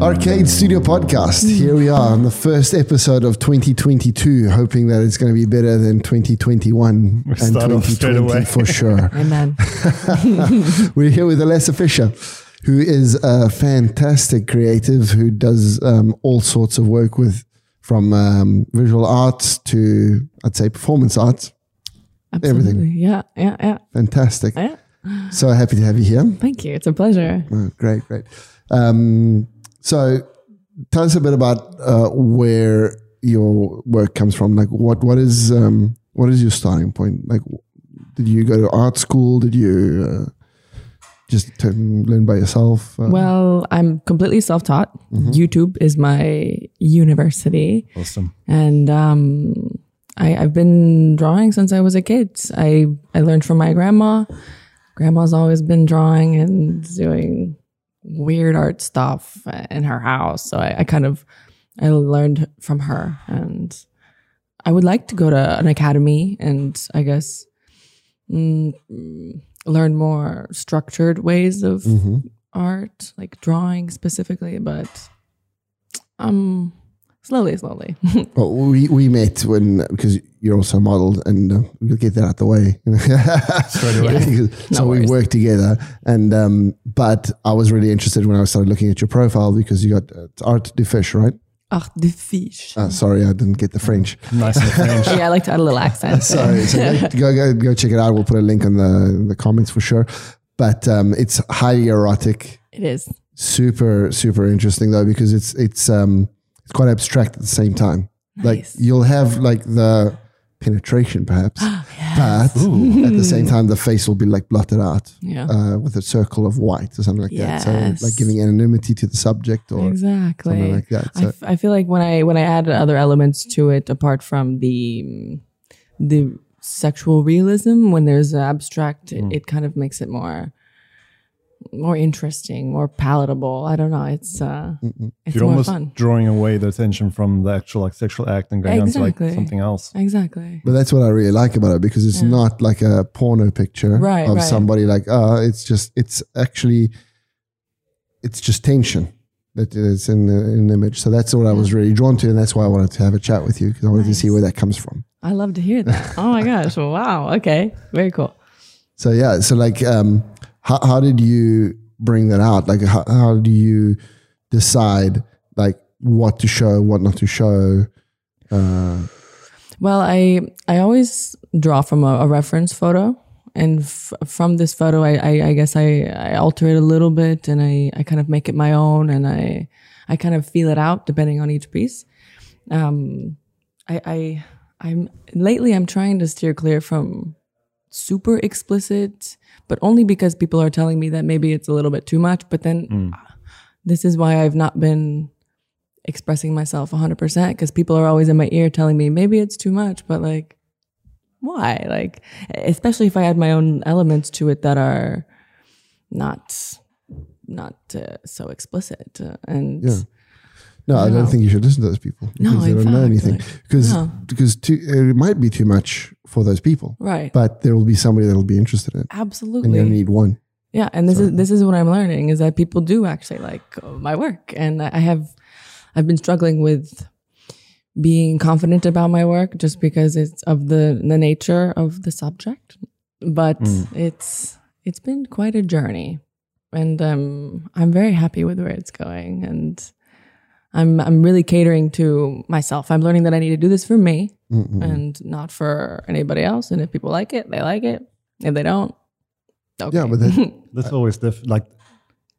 Arcade Studio Podcast. Here we are on the first episode of 2022, hoping that it's going to be better than 2021 and start off straight 2020 for sure. Amen. We're here with Alessa Fisher, who is a fantastic creative who does um, all sorts of work with from um, visual arts to, I'd say, performance arts. Absolutely. Everything. Yeah, yeah, yeah, Fantastic. yeah. So happy to have you here. Thank you. It's a pleasure. Oh, great, great. Um, so, tell us a bit about uh, where your work comes from. Like, what what is um, what is your starting point? Like, did you go to art school? Did you uh, just t- learn by yourself? Uh, Well, I'm completely self taught. YouTube is my university. Awesome. And um, I, I've been drawing since I was a kid. I, I learned from my grandma. Grandma's always been drawing and doing weird art stuff in her house. So I, I kind of I learned from her, and I would like to go to an academy and I guess mm, learn more structured ways of mhm. art, like drawing specifically. But um, slowly, slowly. Well, we we met when because you're also a model, and uh, we'll get that out the way. Straight away. so No we worries. worked together, and um, but I was really interested when I started looking at your profile because you got uh, art de fish, right? Art de fiche. Uh, sorry, I didn't get the French. Nice and French. yeah, I like to add a little accent. Sorry, so go, go go go check it out. We'll put a link in the in the comments for sure. But um, it's highly erotic, It is. super super interesting though because it's it's um it's quite abstract at the same time. Like you'll have like the penetration perhaps, but at the same time the face will be like blotted out Yeah. uh, with a circle of white or something like that. So like giving anonymity to the subject or exactly. something like that. I, So f- I feel like when I when I add other elements to it, apart from the mm, the sexual realism, when there's abstract, it, it kind of makes it more more interesting, more palatable. I don't know. It's uh, it's You're more almost fun. drawing away the attention from the actual like sexual act and going on to like something else. Exactly. But that's what I really like about it because it's not like a porno picture Right, of right. somebody like, uh, it's just, it's actually, it's just tension that is in the, in the image. So that's what I was really drawn to. And that's why I wanted to have a chat with you because I wanted to see where that comes from. I love to hear that. oh my gosh! Wow. Okay. Very cool. So yeah, so like, um, how, how did you bring that out? Like, how, how do you decide like what to show, what not to show? Uh, Well, I I always draw from a, a reference photo, and f- from this photo, I, I I guess I I alter it a little bit, and I I kind of make it my own, and I I kind of feel it out depending on each piece. Um, I I I'm lately I'm trying to steer clear from super explicit, but only because people are telling me that maybe it's a little bit too much. But then this is why I've not been expressing myself 100% because people are always in my ear telling me maybe it's too much, but like, why? Like, especially if I add my own elements to it that are not not uh, so explicit uh, and Yeah. No, I don't think you should listen to those people because No, they don't know anything. Because No. because too, it might be too much for those people, right but there will be somebody that will be interested in, it. and you absolutely only need one. Yeah, and this is this is what I'm learning is that people do actually like uh, my work, and I have I've been struggling with being confident about my work just because it's of the the nature of the subject, but it's it's been quite a journey, and um, I'm very happy with where it's going, and I'm I'm really catering to myself. I'm learning that I need to do this for me Mm-mm. and not for anybody else, and if people like it, they like it. If they don't, okay. Yeah, but that, That's always diff- like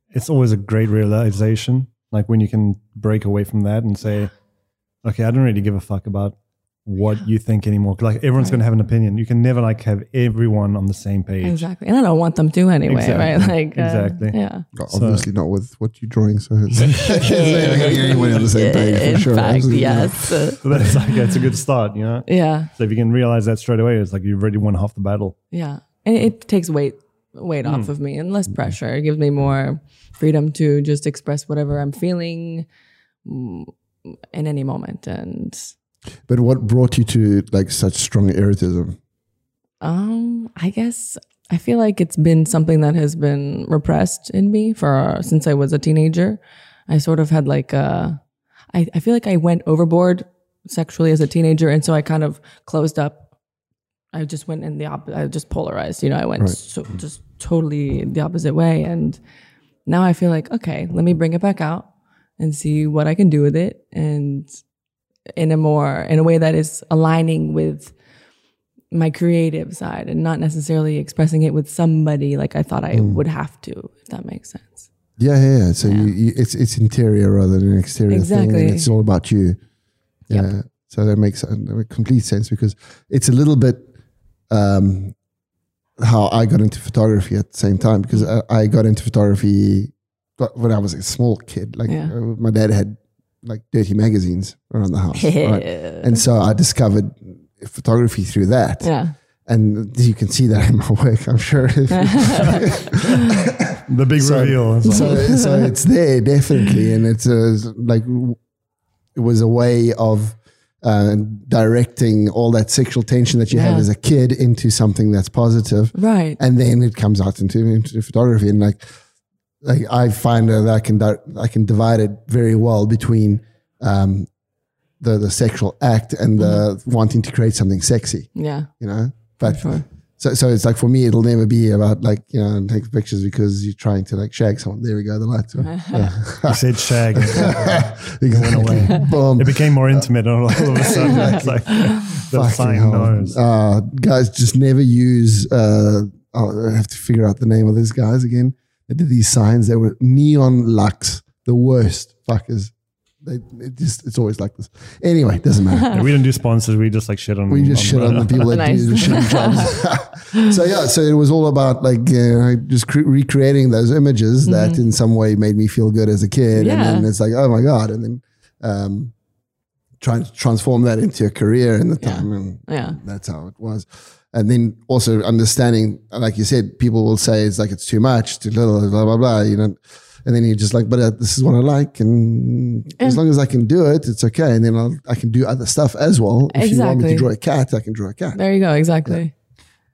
it's always a great realization. Like when you can break away from that and say, okay, I don't really give a fuck about what you think anymore. Like everyone's Right. going to have an opinion. You can never like have everyone on the same page. Exactly. And I don't want them to anyway, right? Exactly. Like, uh, Exactly. Yeah. obviously not with what you're drawing. So it's, it's never going anyone on the same page for sure. fact, Absolutely yes. So that's like that's a good start, you know. yeah. So if you can realize that straight away, it's like you've already won half the battle. Yeah. And it takes weight weight off of me and less pressure. It gives me more freedom to just express whatever I'm feeling mm, in any moment. And But what brought you to like such strong erotism? um, I guess I feel like it's been something that has been repressed in me for since I was a teenager. I sort of had like a, I, I feel like I went overboard sexually as a teenager. And so I kind of closed up. I just went in the opposite, I just polarized, you know, I went so, just totally the opposite way. And now I feel like, okay, let me bring it back out and see what I can do with it. And in a more, in a way that is aligning with my creative side and not necessarily expressing it with somebody like I thought I would have to, if that makes sense. Yeah, yeah. yeah. So You, you, it's it's interior rather than exterior thing, Exactly. and it's all about you. Yeah. So that makes uh, complete sense because it's a little bit um, how I got into photography at the same time because I, I got into photography when I was a small kid. Like Yeah. uh, my dad had like dirty magazines around the house, right? and so I discovered photography through that. Yeah. And you can see that in my work, I'm sure. The big So- reveal. It's so, so it's there definitely, and it's a, like it was a way of uh, directing all that sexual tension that you have Yeah. as a kid into something that's positive, Right. and then it comes out into into photography, and like like I find that I can I can divide it very well between um, the the sexual act and the wanting to create something sexy, Yeah. you know, but. Sure. So, so it's like for me, it'll never be about like you know take pictures because you're trying to like shag someone. There we go, the lights. you said shag. exactly. Boom. It became more intimate all, all of a sudden. It's like the Fucking sign knows. Uh, guys, just never use. Uh, oh, I have to figure out the name of these guys again. They did these signs. They were neon lux, the worst fuckers. They it just it's always like this. Anyway, doesn't matter. Yeah, we don't do sponsors. We just like shit on. We just shit on the people that Nice. do the shitty jobs. so yeah, so it was all about like uh, just cre- recreating those images that in some way made me feel good as a kid, and Mm-hmm. Then it's like oh my god, and then um, trying to transform that into a career in the time, and Yeah. that's how it was. And then also understanding, like you said, people will say it's like it's too much, too little, blah blah blah. You know, and then you're just like, but uh, this is what I like, and as long as I can do it, it's okay. And then I'll, I can do other stuff as well. If you want me to Exactly. draw a cat, I can draw a cat. There you go. Exactly.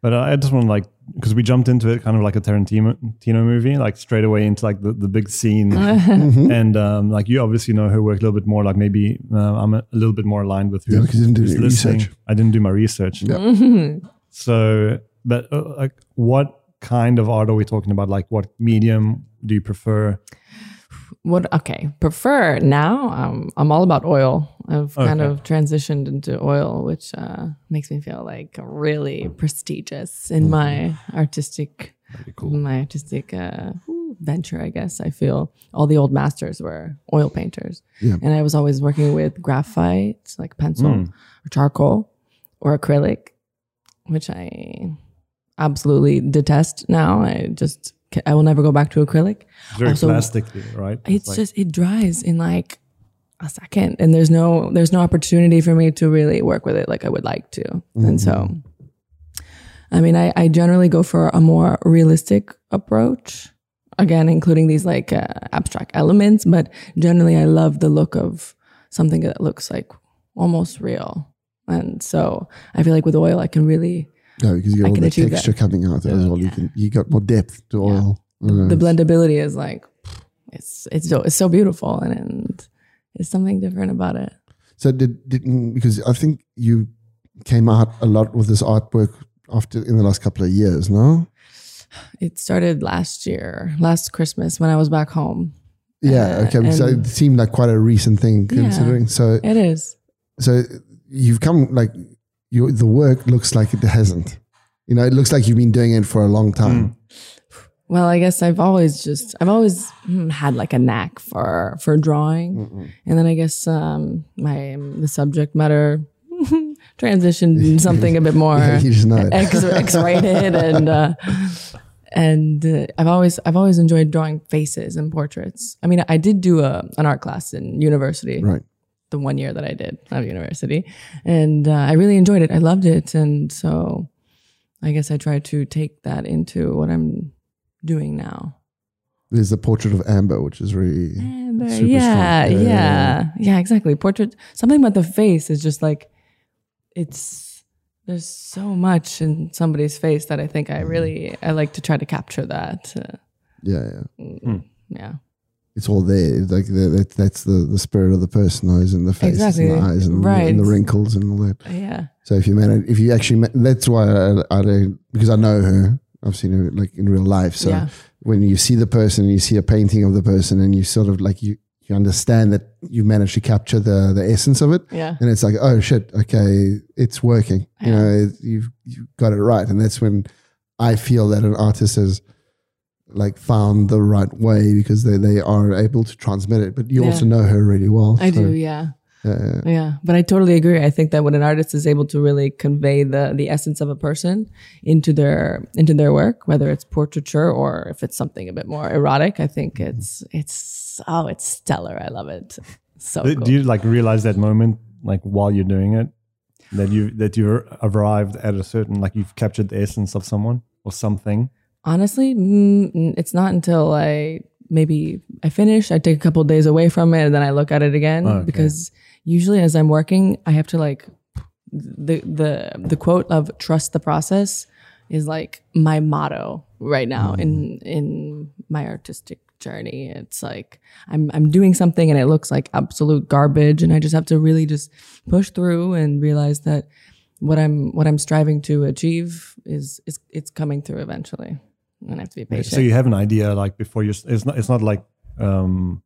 But uh, I just want to like because we jumped into it kind of like a Tarantino Tarantino movie, like straight away into like the, the big scene, Mm-hmm. and um, like you obviously know her work a little bit more. Like maybe uh, I'm a, a little bit more aligned with who, Yeah, because you didn't do your listening. research. I didn't do my research. Yeah. So, but uh, like, what kind of art are we talking about? Like, what medium do you prefer? What? Okay. Prefer now. Um, I'm all about oil. I've kind of transitioned into oil, which uh, makes me feel like really prestigious in my artistic, my artistic uh, venture. I guess I feel all the old masters were oil painters, Yeah. and I was always working with graphite, like pencil or charcoal or acrylic, which I absolutely detest now. I just I will never go back to acrylic. It's very Also, plastically, right? it's like- just it dries in like a second and there's no there's no opportunity for me to really work with it like i would like to and so i mean I, I generally go for a more realistic approach again including these like uh, abstract elements but generally i love the look of something that looks like almost real and so i feel like with oil i can really Yeah, because you I all the texture coming out as well. You can you got more depth to oil. Uh, the blendability is like it's it's so, it's so beautiful and, and it's something different about it So did, did because I think you came out a lot with this artwork after in the last couple of years, no? It started last year, last Christmas when I was back home. Yeah, Uh, okay. So it seemed like quite a recent thing Yeah. considering. So It is. so you've come like your the work looks like it hasn't. You know, it looks like you've been doing it for a long time. Well, I guess I've always just I've always hmm, had like a knack for for drawing, and then I guess um, my the subject matter transitioned into something a bit more Yeah, you it. X, X-rated and uh, and uh, I've always I've always enjoyed drawing faces and portraits. I mean, I did do a an art class in university, Right. The one year that I did of university, and uh, I really enjoyed it. I loved it, and so I guess I tried to take that into what I'm doing now. There's the portrait of Amber, which is really Amber, Super yeah, strong. yeah, Yeah. yeah, exactly. Portrait. Something about the face is just like it's. There's so much in somebody's face that I think I really I like to try to capture that. Uh, yeah, yeah. yeah. It's all there. Like the, that, that's the, the spirit of the person, those in the faces and the eyes and, Right. and the wrinkles and all that. Yeah. So if you manage, if you actually, that's why I, I don't, because I know her. I've seen her like in real life. So Yeah. when you see the person, and you see a painting of the person, and you sort of like you you understand that you managed to capture the the essence of it, Yeah. and it's like, oh shit, okay, it's working. You know, it, you've you've got it right, and that's when I feel that an artist has like found the right way because they they are able to transmit it. But you Yeah. also know her really well. I so, do. Yeah. uh, Yeah, but I totally agree. I think that when an artist is able to really convey the the essence of a person into their into their work, whether it's portraiture or if it's something a bit more erotic, I think it's it's oh, it's stellar. I love it. So Do, cool. do you like realize that moment like while you're doing it that you that you arrived at a certain like you've captured the essence of someone or something? Honestly, mm, mm, it's not until I maybe I finish, I take a couple of days away from it, and then I look at it again Okay. because usually as I'm working, I have to like the the the quote of trust the process is like my motto right now in in my artistic journey. It's like I'm I'm doing something and it looks like absolute garbage, and I just have to really just push through and realize that what I'm what I'm striving to achieve is is it's coming through eventually. And I have to be patient. So you have an idea like before you. It's not. It's not like um,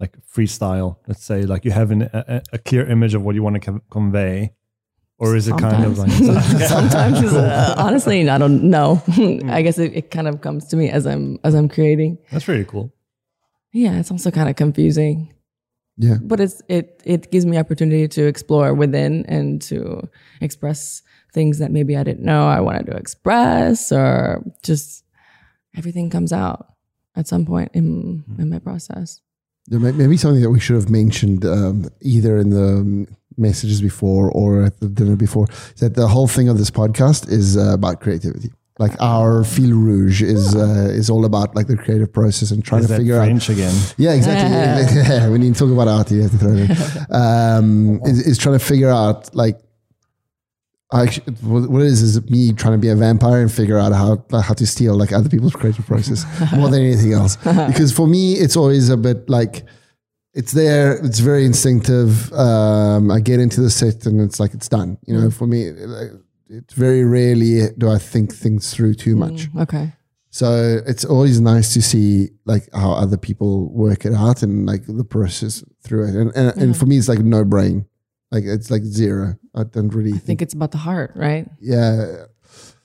like freestyle. Let's say like you have an, a, a clear image of what you want to con- convey, or is it kind of like sometimes uh, honestly i don't know i guess it, it kind of comes to me as i'm as i'm creating that's really cool. yeah it's also kind of confusing yeah. but it's it it gives me opportunity to explore within and to express things that maybe i didn't know i wanted to express or just everything comes out at some point in in my process There may- Maybe something that we should have mentioned um, either in the messages before or at the dinner before is that the whole thing of this podcast is uh, about creativity. Like our fil rouge is uh, is all about like the creative process and trying Is to that figure out. French again? Yeah, exactly. yeah, when you talk about art, you have to throw it in. Um, is, is trying to figure out like. I what it is is me trying to be a vampire and figure out how how to steal like other people's creative process more than anything else. Because for me, it's always a bit like it's there. It's very instinctive. Um, I get into the set and it's like it's done. You know, for me, it's very rarely do I think things through too much. okay So it's always nice to see like how other people work it out and like the process through it. And and, and for me, it's like no brain. Like it's like zero. I don't really i think. think it's about the heart right yeah,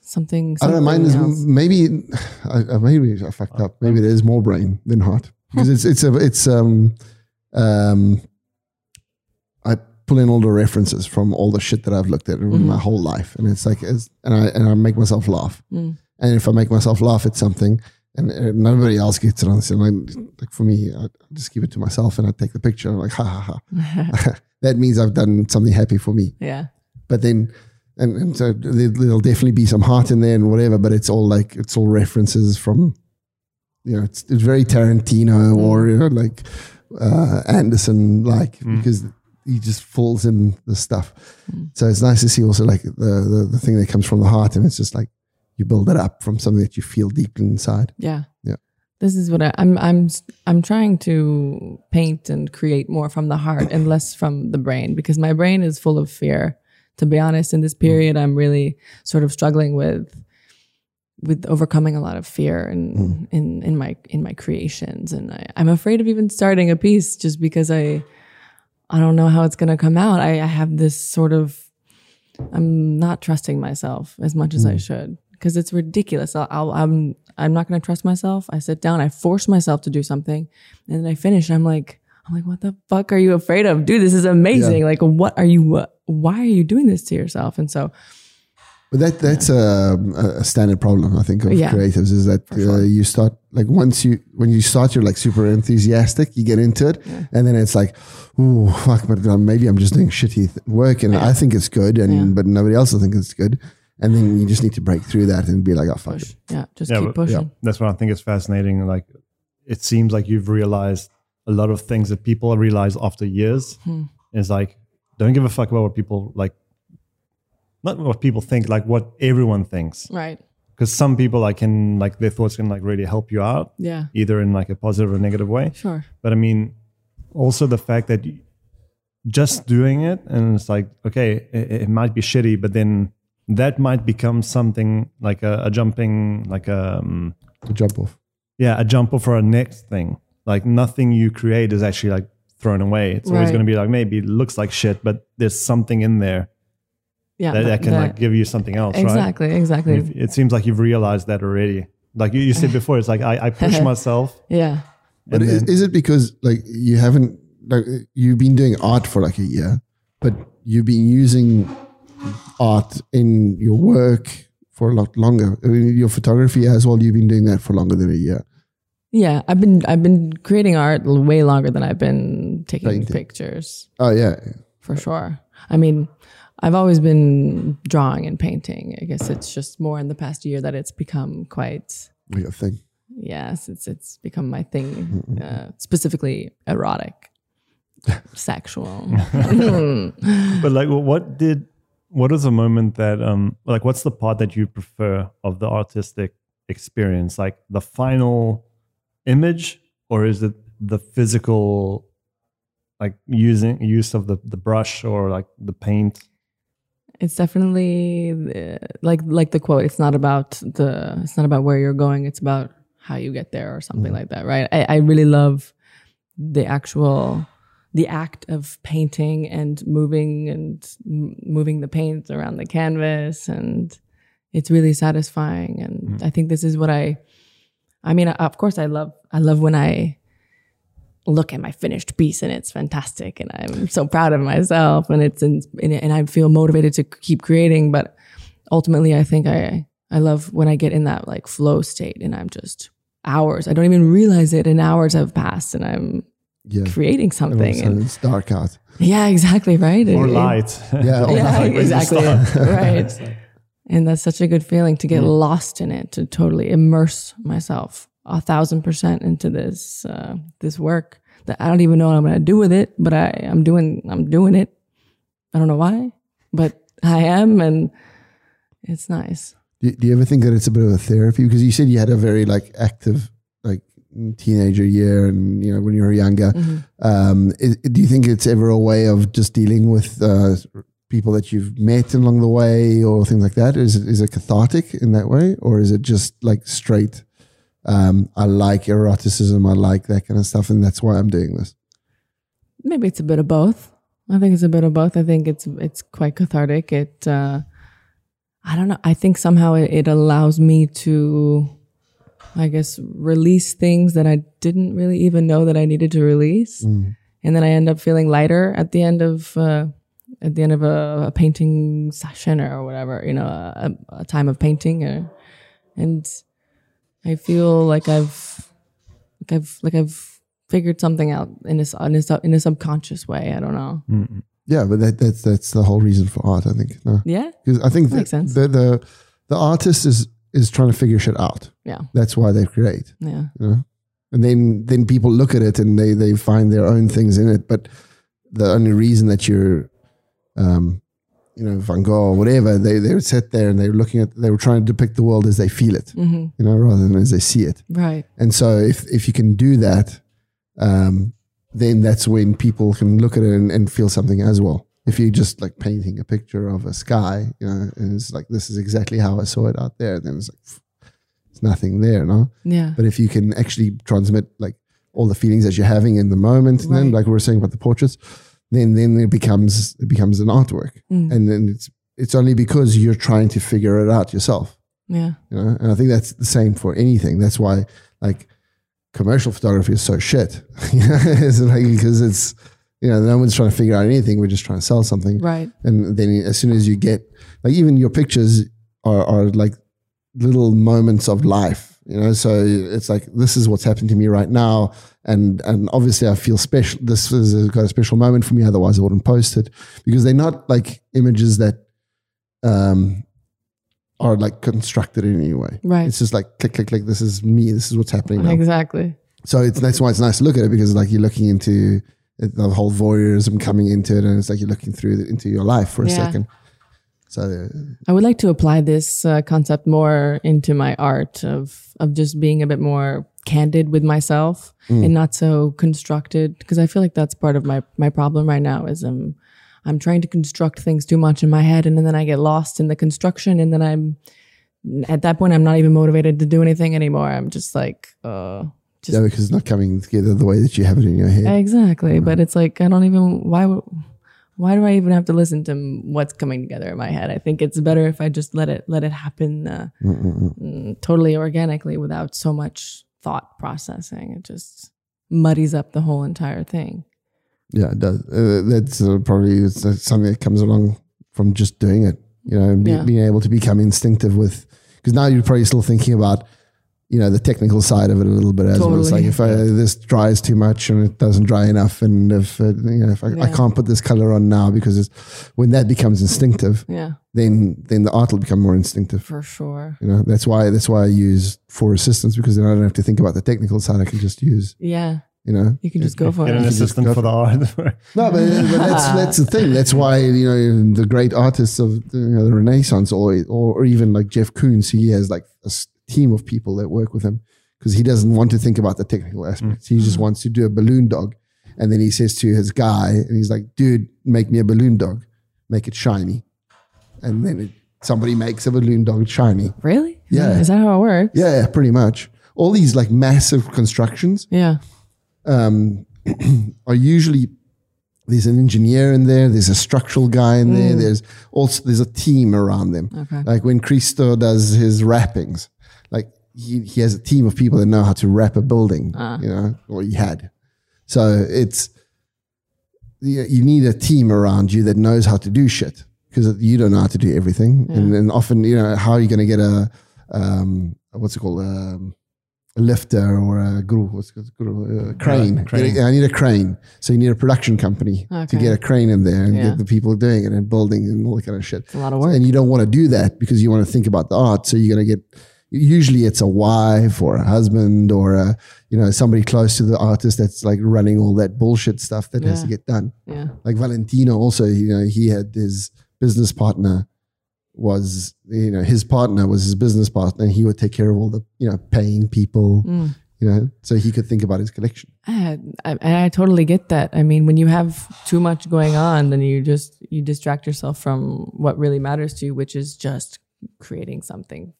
something, I don't know. Mine is something maybe. I, maybe I fucked up. Maybe there is more brain than heart because it's it's a it's um um. I pull in all the references from all the shit that I've looked at in my whole life, and it's like, it's, and I and I make myself laugh. Mm. And if I make myself laugh at something, and uh, nobody else gets it on, so like, like for me, I just give it to myself, and I take the picture. I'm like, ha ha ha. that means I've done something happy for me. Yeah. But then and, and so there- there'll definitely be some heart in there and whatever but it's all like it's all references from you know it's, it's very tarantino or you know like uh anderson like mm. because he just falls in the stuff. Mm. So it's nice to see also like the, the the thing that comes from the heart and it's just like you build it up from something that you feel deep inside. Yeah. This is what I, I'm. I'm. I'm trying to paint and create more from the heart and less from the brain because my brain is full of fear. To be honest, in this mm. period, I'm really sort of struggling with with overcoming a lot of fear in mm. in in my in my creations, and I, I'm afraid of even starting a piece just because I I don't know how it's going to come out. I, I have this sort of I'm not trusting myself as much as I mm. should because it's ridiculous. I'll, I'll, I'm I'm not going to trust myself. I sit down, I force myself to do something, and then I finish. And I'm like, I'm like, what the fuck are you afraid of, dude? This is amazing. Like, what are you? What, why are you doing this to yourself? And so, But that that's a, a standard problem, I think, of Yeah. creatives is that uh, you start like once you when you start, you're like super enthusiastic, you get into it, and then it's like, ooh, fuck, but uh, maybe I'm just doing shitty work, and I think it's good, and Yeah. but nobody else will think it's good, and then you just need to break through that and be like, oh fuck push. it. Yeah, just Yeah, keep but- pushing. That's what I think is fascinating. Like, it seems like you've realized a lot of things that people realize after years. Hmm. Is like, don't give a fuck about what people like, not what people think, like what everyone thinks. Right. because some people like can like their thoughts can like really help you out Yeah. either in like a positive or negative way Sure. but i mean also the fact that you, just doing it and it's like okay it, it might be shitty but then that might become something like a, a jumping like a um, To jump off. yeah a jump off for a next thing like nothing you create is actually like thrown away it's always Right. going to be like maybe it looks like shit but there's something in there Yeah. that, that can that- like give you something else right exactly. Exactly. If- it seems like you've realized that already like you, you said before it's like i, I push myself yeah. But And is, then- is it because like you haven't like you've been doing art for like a year, but you've been using art in your work for a lot longer? I mean, your photography as well. You've been doing that for longer than a year. Yeah. I've been I've been creating art way longer than I've been taking Painting. pictures. Oh yeah, for sure. I mean, I've always been drawing and painting. I guess it's just more in the past year that it's become quite. your thing. Yes, it's it's become my thing. Uh, specifically, erotic, sexual. but like what did what is a moment that um like what's the part that you prefer of the artistic experience like the final image or is it the physical like using use of the the brush or like the paint it's definitely the, like like the quote. It's not about the. It's not about where you're going. It's about how you get there, or something like that. Right. I, I really love the actual the act of painting and moving and m- moving the paint around the canvas and it's really satisfying. And mm-hmm. i think this is what i i mean of course i love i love when i look at my finished piece and it's fantastic and i'm so proud of myself and it's in, and i feel motivated to keep creating. But ultimately i think i i love when i get in that like flow state and i'm just hours i don't even realize it and hours have passed and i'm Yeah, creating and all of a something sudden and it's dark out. yeah exactly right or It- light Yeah, yeah, light. exactly. start. right. And that's such a good feeling to get lost in it, to totally immerse myself a thousand percent into this uh, this work that I don't even know what I'm gonna do with it, but I, I'm doing I'm doing it. I don't know why, but I am, and it's nice. Do, do you ever think that it's a bit of a therapy? Because you said you had a very like active like teenager year, and you know when you were younger. Um, i do you think it's ever a way of just dealing with uh, people that you've met along the way, or things like that? Is it is it cathartic in that way, or is it just like straight? Um, I like eroticism. I like that kind of stuff, and that's why I'm doing this. Maybe it's a bit of both. I think it's a bit of both. I think it's it's quite cathartic. It uh, I don't know. I think somehow it, it allows me to, I guess, release things that I didn't really even know that I needed to release, and then I end up feeling lighter at the end of uh, at the end of a, a painting session or whatever. You know, a, a time of painting, or, and I feel like I've like I've like I've figured something out in a, s- in a, in a subconscious way. I don't know. Yeah, but that, that's that's the whole reason for art. I think. No, Yeah. because I think Makes that sense. the, the the artist is is trying to figure shit out. Yeah. That's why they create. Yeah. you know? and then then people look at it and they they find their own things in it but the only reason that you're um you know van gogh or whatever they they would sit there and they were looking at they were trying to depict the world as they feel it hmm you know rather than as they see it Right. and so if if you can do that um then that's when people can look at it and, and feel something as well if you're just like painting a picture of a sky you know and it's like this is exactly how i saw it out there then it's like it's nothing there no Yeah. but if you can actually transmit like all the feelings that you're having in the moment, and then like we were saying about the portraits, then then it becomes it becomes an artwork, Mm. and then it's it's only because you're trying to figure it out yourself, Yeah. you know. And I think that's the same for anything. That's why like commercial photography is so shit, you know, it's like because it's you know no one's trying to figure out anything. We're just trying to sell something, Right. and then as soon as you get like even your pictures are, are like little moments of life you know? So it's like this is what's happened to me right now. And and obviously i feel special this is a, got a special moment for me. Otherwise i wouldn't post it. Because they're not like images that um are like constructed in any way. Right. it's just like click click click. This is me. This is what's happening now. Exactly. so it's that's why it's nice to look at it because like you're looking into the whole voyeurism coming into it, and it's like you're looking through the, into your life for a Yeah. second. So uh, I would like to apply this uh, concept more into my art of of just being a bit more candid with myself and not so constructed because I feel like that's part of my my problem right now is I'm I'm trying to construct things too much in my head and then I get lost in the construction and then I'm at that point I'm not even motivated to do anything anymore. I'm just like uh just yeah, because it's not coming together the way that you have it in your head. Exactly, but it's like I don't even why would why do I even have to listen to what's coming together in my head? I think it's better if I just let it let it happen uh, mm, totally organically without so much thought processing. It just muddies up the whole entire thing. Yeah, it does. Uh, that's uh, probably it's, something that comes along from just doing it. You know, be, Yeah. being able to become instinctive with because now you're probably still thinking about you know the technical side of it a little bit as well. It's like if I, this dries too much and it doesn't dry enough, and if uh, you know if I, I can't put this color on now because it's, when that becomes instinctive, Yeah, then then the art will become more instinctive. for sure. You know, that's why that's why I use four assistants because then I don't have to think about the technical side. I can just use Yeah, you know you can just go for Get an it. just assistant go for the art. No, but, but that's that's the thing. That's why you know the great artists of the, you know, the Renaissance, or, or or even like Jeff Koons, he has like a s- team of people that work with him because he doesn't want to think about the technical aspects. Mm. He just mm. wants to do a balloon dog, and then he says to his guy, and he's like, "Dude, make me a balloon dog, make it shiny," and then it, somebody makes a balloon dog shiny. Really? Yeah. Is that how it works? Yeah, yeah, pretty much. All these like massive constructions Yeah. um, are usually there's an engineer in there, there's a structural guy in there, mm. there's also there's a team around them. Okay. Like when Christo does his wrappings, like he, he has a team of people that know how to wrap a building, you know, or he had. So it's you need a team around you that knows how to do shit because you don't know how to do everything, and then often you know how are you going to get a um, what's it called um, a lifter or a guru, what's it called? a crane. crane. I need a crane. So you need a production company to get a crane in there and Yeah. get the people doing it and building and all that kind of shit. It's a lot of work. And you don't want to do that because you want to think about the art. So you're going to get, usually it's a wife or a husband or a, you know, somebody close to the artist that's like running all that bullshit stuff that has to get done. Yeah. Like Valentino also, you know, he had his business partner was, you know, his partner was his business partner and he would take care of all the, you know, paying people, Mm. you know, so he could think about his collection. I, I, I totally get that. I mean, when you have too much going on, then you just you distract yourself from what really matters to you, which is just creating something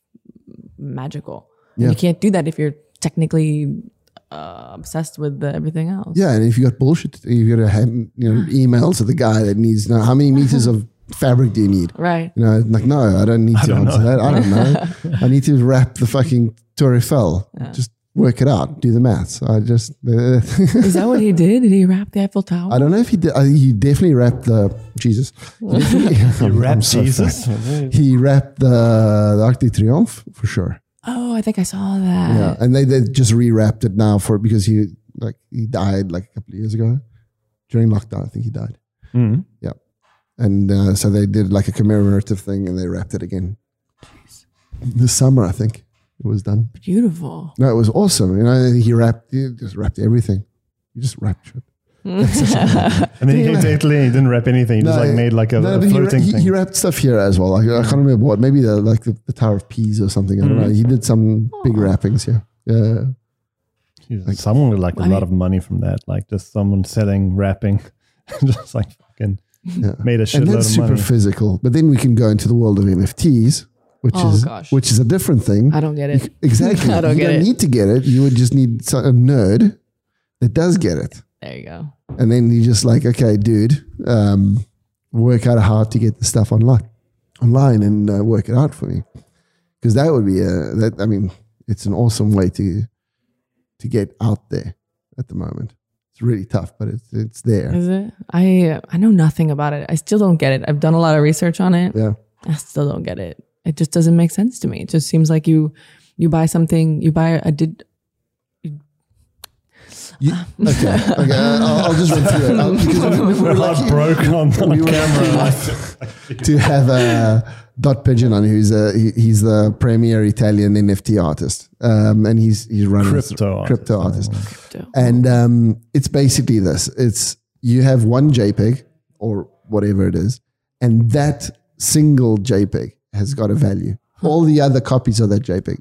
magical. Yeah. You can't do that if you're technically uh, obsessed with the, everything else. Yeah, and if you got bullshit, you got to you know email to the guy that needs. You know, how many meters of fabric do you need? Right. You know, like no, I don't need to don't answer know. that. I don't know. I need to wrap the fucking Tour Eiffel. Just work it out. Do the maths. I just. Is that what he did? Did he wrap the Eiffel Tower? I don't know if he did. I think he definitely wrapped the Jesus. He definitely- so Jesus. fucked. He wrapped the, the Arc de Triomphe for sure. oh, I think I saw that. Yeah, and they, they just rewrapped it now for because he like he died like a couple of years ago during lockdown. I think he died. Mhm. and uh, so they did like a commemorative thing and they wrapped it again this summer i think it was done Beautiful. no it was awesome you know he wrapped he just wrapped everything he just wrapped shit And then he totally he didn't wrap anything. He just like made like a, no, a but he, floating he, thing. he wrapped stuff here as well like, i can't remember what maybe the like the, the tower of pisa or something i don't mm. know he did some big wrappings here yeah Jesus, someone would like a lot of money from that. Like just someone selling wrapping, just like fucking made a shitload and that's of super money. Super physical but then we can go into the world of nfts which Oh, is gosh. which is a different thing I don't get it. Exactly. I don't you get don't it. need to get it. You would just need a nerd that does get it. There you go. And then you just like, okay, dude, um, work out how to get the stuff online, online and uh, work it out for me. Because that would be a, that, I mean, it's an awesome way to, to get out there at the moment. It's really tough, but it's, it's there. Is it? I I know nothing about it. I still don't get it. I've done a lot of research on it. Yeah. I still don't get it. It just doesn't make sense to me. It just seems like you you buy something, you buy a did You, okay. Okay. I'll, I'll just run through it. I'll, because we, we, We're were like lucky- broke on, on we were camera. lucky to have a Dot Pigeon on, who's a, he, he's the premier Italian NFT artist, um, and he's he's running Crypto artist. crypto artist, crypto. and um, it's basically this: it's you have one JPEG or whatever it is, and that single JPEG has got a value. All the other copies of that JPEG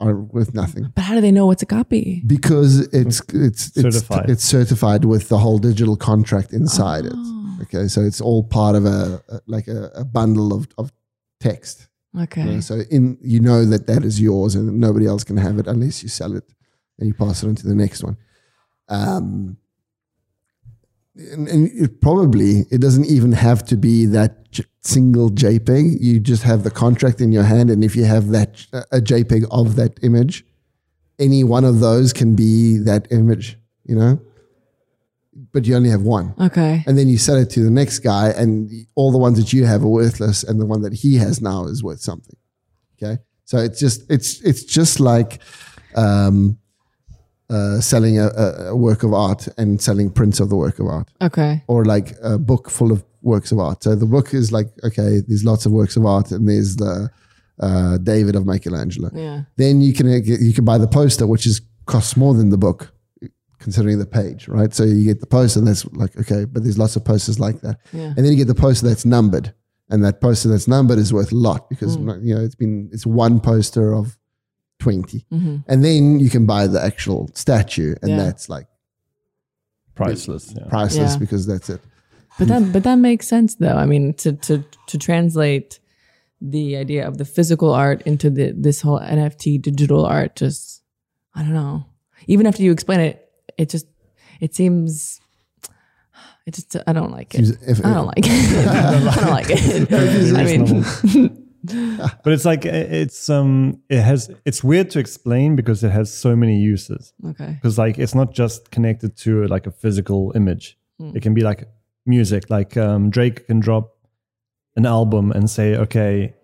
are worth nothing But how do they know what's a copy? because it's it's it's Certified. it's certified with the whole digital contract inside it. Okay, so it's all part of a, a like a, a bundle of of text. Okay. you know, so in you know that that is yours and nobody else can have it unless you sell it and you pass it on to the next one. Um, and, and it probably it doesn't even have to be that j- single JPEG. You just have the contract in your hand, and if you have that a JPEG of that image, any one of those can be that image. You know, but you only have one Okay. and then you sell it to the next guy and all the ones that you have are worthless and the one that he has now is worth something okay so it's just it's it's just like um uh selling a, a a work of art and selling prints of the work of art Okay. or like a book full of works of art so the book is like okay there's lots of works of art and there's the uh david of michelangelo Yeah. then you can uh, you can buy the poster, which is costs more than the book, considering the page, right? So you get the poster, and that's like okay, but there's lots of posters like that, Yeah. and then you get the poster that's numbered, and that poster that's numbered is worth a lot because you know it's been it's one poster of 20 and then you can buy the actual statue, and Yeah. that's like Priceless. Yeah. priceless Yeah. because that's it. But that but that makes sense though. I mean, to to to translate the idea of the physical art into the this whole NFT digital art just I don't know. Even after you explain it, it just it seems it just I don't like it. Seems- if- I don't like it. I don't like it. I mean, But it's like it's um it has it's weird to explain because it has so many uses. okay. because like it's not just connected to like a physical image it can be like music like um, drake can drop an album and say okay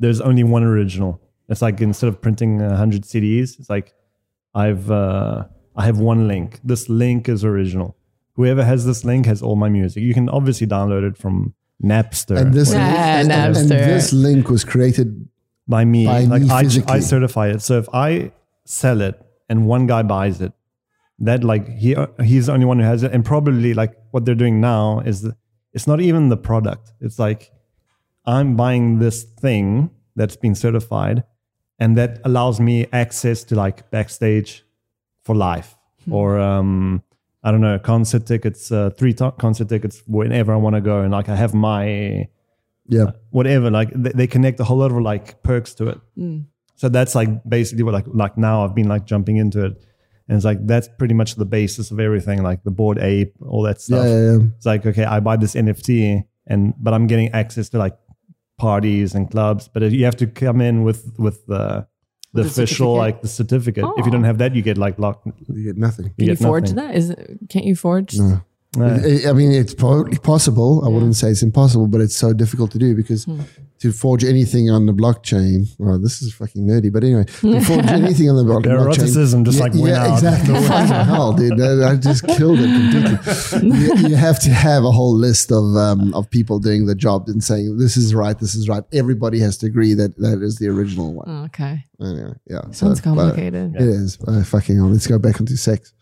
there's only one original it's like instead of printing 100 cds it's like i've uh, i have one link this link is original whoever has this link has all my music you can obviously download it from napster And this Yeah, and, and this link was created. by me. By like me I, physically. I certify it. So if I sell it and one guy buys it, that like he he's the only one who has it. And probably like what they're doing now is the, it's not even the product. It's like I'm buying this thing that's been certified, and that allows me access to like backstage for life. Or um I don't know concert tickets, uh, three to- concert tickets whenever I want to go, and like I have my Yeah, whatever like they, they connect a whole lot of like perks to it. So that's like basically what like like now i've been like jumping into it and it's like that's pretty much the basis of everything like the Bored Ape all that stuff yeah, yeah. it's like okay i buy this nft and but i'm getting access to like parties and clubs but you have to come in with with the the the official like the certificate if you Oh. don't have that you get like locked You get nothing. Can you get forge nothing. that? Is it, can't you forge? No. I I mean, it's probably possible. I wouldn't say it's impossible, but it's so difficult to do because Hmm. To forge anything on the blockchain, well, this is fucking nerdy, but anyway, to forge anything on the blo- The blockchain. eroticism just, yeah, like, went yeah, out. exactly. Hell, dude? I just killed it completely. you, you have to have a whole list of um, of people doing the job and saying this is right, this is right. Everybody has to agree that that is the original one. Oh, okay. Anyway, yeah, so, Sounds but complicated. It is. Uh, fucking hell. Let's go back into sex.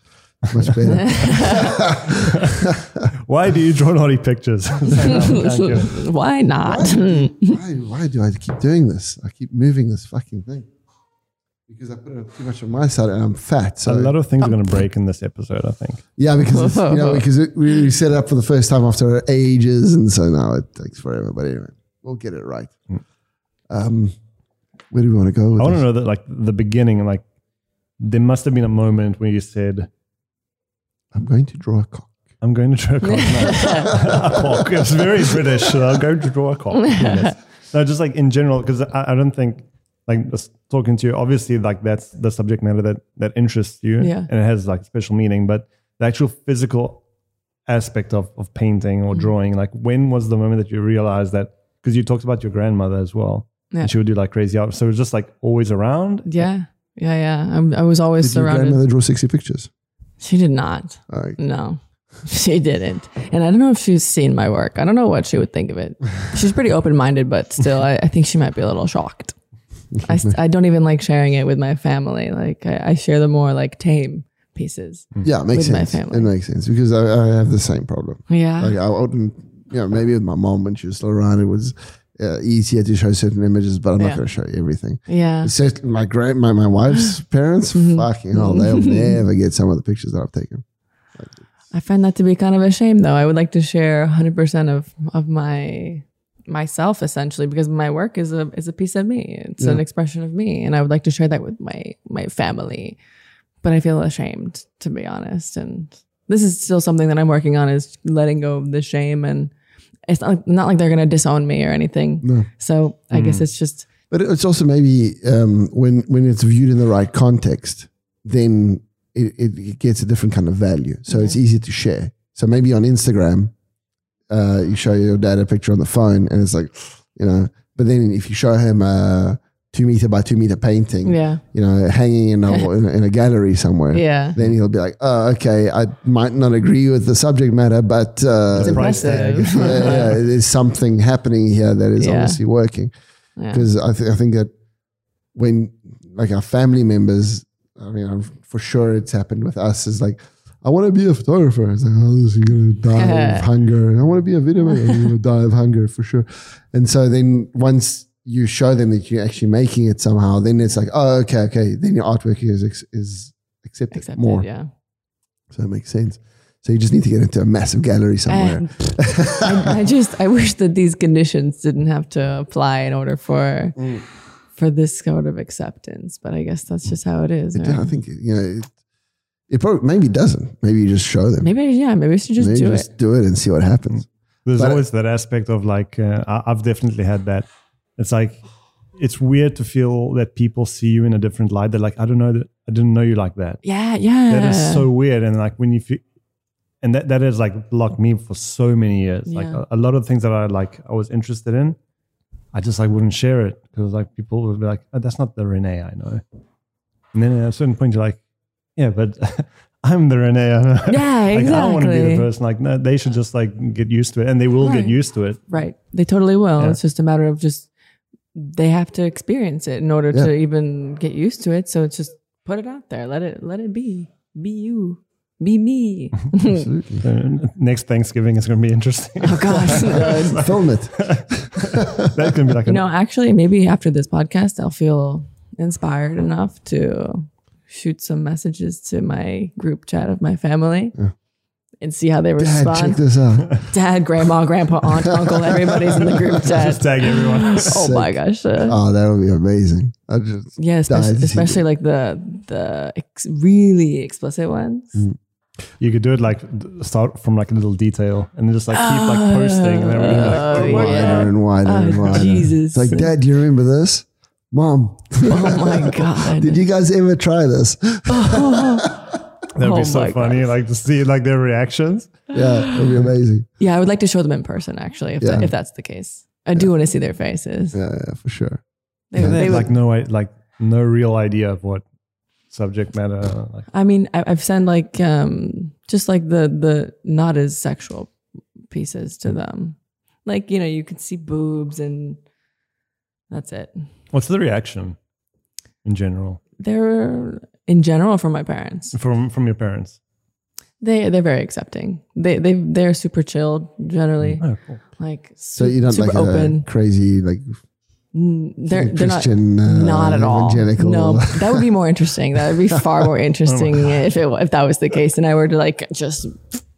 Much better. why do you draw naughty pictures Thank. Why not? why, why do I keep doing this? I keep moving this fucking thing because I put it too much on my side and I'm fat. So a lot of things are going to break in this episode i think yeah, because it's, you know because it, we set it up for the first time after ages, and so now it takes forever. But anyway, we'll get it right. Um, where do we want to go? With I want to know that, like the beginning, like there must have been a moment where you said, I'm going to draw a cock. "I'm going to draw a cock." No, a cock. It's very British. So I'm going to draw a cock. Yes. No, just like in general, because I, I don't think like just talking to you. Obviously, like that's the subject matter that that interests you, Yeah. and it has like special meaning. But the actual physical aspect of of painting or mm. drawing, like when was the moment that you realized that? Because you talked about your grandmother as well. Yeah. And she would do like crazy art. So it was just like always around. yeah. Yeah. Yeah. I'm, I was always Did your grandmother draw 60 pictures? She did not. Uh, No, she didn't. And I don't know if she's seen my work. I don't know what she would think of it. She's pretty open minded, but still, I, I think she might be a little shocked. I, I don't even like sharing it with my family. Like, I, I share the more like tame pieces. yeah, it makes sense. It makes sense because I, I have the same problem. Yeah. Like I wouldn't, you know, maybe with my mom when she was still around, it was, uh, easier to show certain images, but I'm not going to show you everything. Yeah. My grand, my, my wife's parents, Mm-hmm. fucking hell, they'll never get some of the pictures that I've taken. I find that to be kind of a shame though. I would like to share 100% of of my myself essentially because my work is a is a piece of me. It's an expression of me and I would like to share that with my my family. But I feel ashamed to be honest and this is still something that I'm working on is letting go of the shame and it's not like, not like they're going to disown me or anything. No. So I guess it's just But it's also maybe um, when when it's viewed in the right context, then it, it, it gets a different kind of value. So it's easy to share. So maybe on Instagram, uh, you show your dad a picture on the phone, and it's like, you know. But then if you show him a two meter by two meter painting, yeah. you know, hanging in a in a, in a gallery somewhere, Yeah. then he'll be like, oh, okay, I might not agree with the subject matter, but uh, It's impressive. yeah, yeah, there's something happening here that is Yeah. obviously working Yeah. because I, th- I think that when like our family members, I mean, I'm, for sure it's happened with us. Is like, I want to be a photographer. It's like, oh, this is gonna die of hunger. And I want to be a video maker. I'm gonna die of hunger for sure. And so then once you show them that you're actually making it somehow, then it's like, oh, okay, okay. Then your artwork is ex- is accepted, Accepted, more. yeah. So it makes sense. So you just need to get into a massive gallery somewhere. And I, I just I wish that these conditions didn't have to apply in order for Mm. for this sort of acceptance. But I guess that's just how it is. It- right? I think you know it, it probably maybe doesn't. Maybe you just show them. maybe yeah, maybe we should just Maybe do just it. do it and see what happens. There's But- always that aspect of like uh, I've definitely had that. It's like it's weird to feel that people see you in a different light. They're like, I don't know that I didn't know you like that. Yeah, yeah. That is so weird. And like when you feel, and that that has like blocked me for so many years. Like a, a lot of things that I like I was interested in, I just like wouldn't share it because like people would be like, oh, that's not the Renee I know. And then at a certain point you're like, yeah, but I'm the Renee I know. Yeah, like, I don't want to be the person. Like no, they should just like get used to it, and they will Right. get used to it. Right. They totally will. Yeah. It's just a matter of just they have to experience it in order Yeah. to even get used to it. So it's just put it out there. Let it let it be. Be you. Be me. Absolutely. Uh, next Thanksgiving is going to be interesting. oh gosh. Film it. that can be like you a know, actually, maybe after this podcast, I'll feel inspired enough to shoot some messages to my group chat of my family and see how they Dad, respond. check this out. Dad, grandma, grandpa, aunt, uncle, everybody's in the group just chat. tag everyone. Oh my gosh. uh, Oh, that would be amazing. I just yeah, especially, to especially like the the ex- really explicit ones. Mm. You could do it like d- start from like a little detail and then just like keep like posting and everything. Like, Oh, my yeah. wider and wider and Oh, wider. Jesus. It's like, Dad, do you remember this? Mom, Oh my god. did you guys ever try this? That'd Oh be so my funny, like to see like their reactions. Yeah, it'd be amazing. yeah, I would like to show them in person actually, if Yeah. that, if that's the case. I do want to see their faces. Yeah, yeah, for sure. They, They, they have would- like no i- like no real idea of what subject matter. Like I mean, I, I've sent like um just like the the not as sexual pieces to them. Like you know, you can see boobs and that's it. what's the reaction in general They're in general from my parents. from from your parents? They they're very accepting. They they they're super chilled generally. Oh, cool. Like So you're not super like open. a crazy like Mm, They're they're not Christian, uh, not at all. evangelical. No, that would be more interesting. That would be far more interesting if it if that was the case, and I were to like just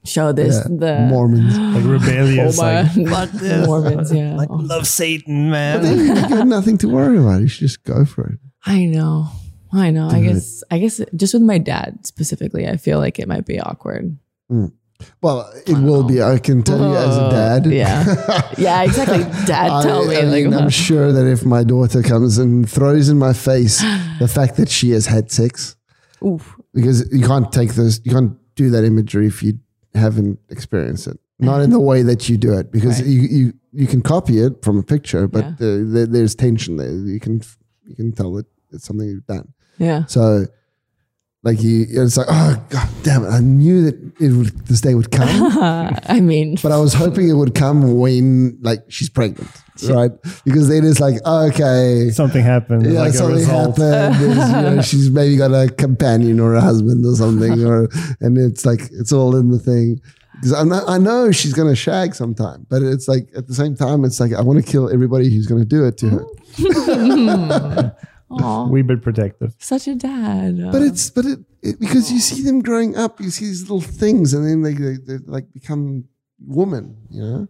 show this Yeah, the Mormons. Like rebellious, Oh like fuck this. Mormons, yeah. Like Oh. love Satan, man. Then you got nothing to worry about. You should just go for it. I know. I know. I guess I guess just with my dad specifically, I feel like it might be awkward. Well, it will be. I can tell you as a dad. Uh, yeah. Yeah, exactly. Dad, tell I, me. I like, mean, I'm sure that if my daughter comes and throws in my face the fact that she has had sex, oof. because you can't take this, you can't do that imagery if you haven't experienced it. Not in the way that you do it, because Right. you, you you can copy it from a picture, but Yeah. uh, there, there's tension there. You can you can tell that it's something you've done. Yeah. So, like you, it's like, oh god damn it! I knew that it would this day would come. I mean, But I was hoping it would come when like she's pregnant, right? Because then it's like, okay, Something happened. yeah, like something result. happened. You know, she's maybe got a companion or a husband or something, or and it's like it's all in the thing. because I I know she's gonna shag sometime, but it's like at the same time, it's like I want to kill everybody who's gonna do it to her. Hmm. Aw, We bit protective. such a dad. But it's but it, it because you see them growing up, you see these little things, and then they they, they like become woman. You know,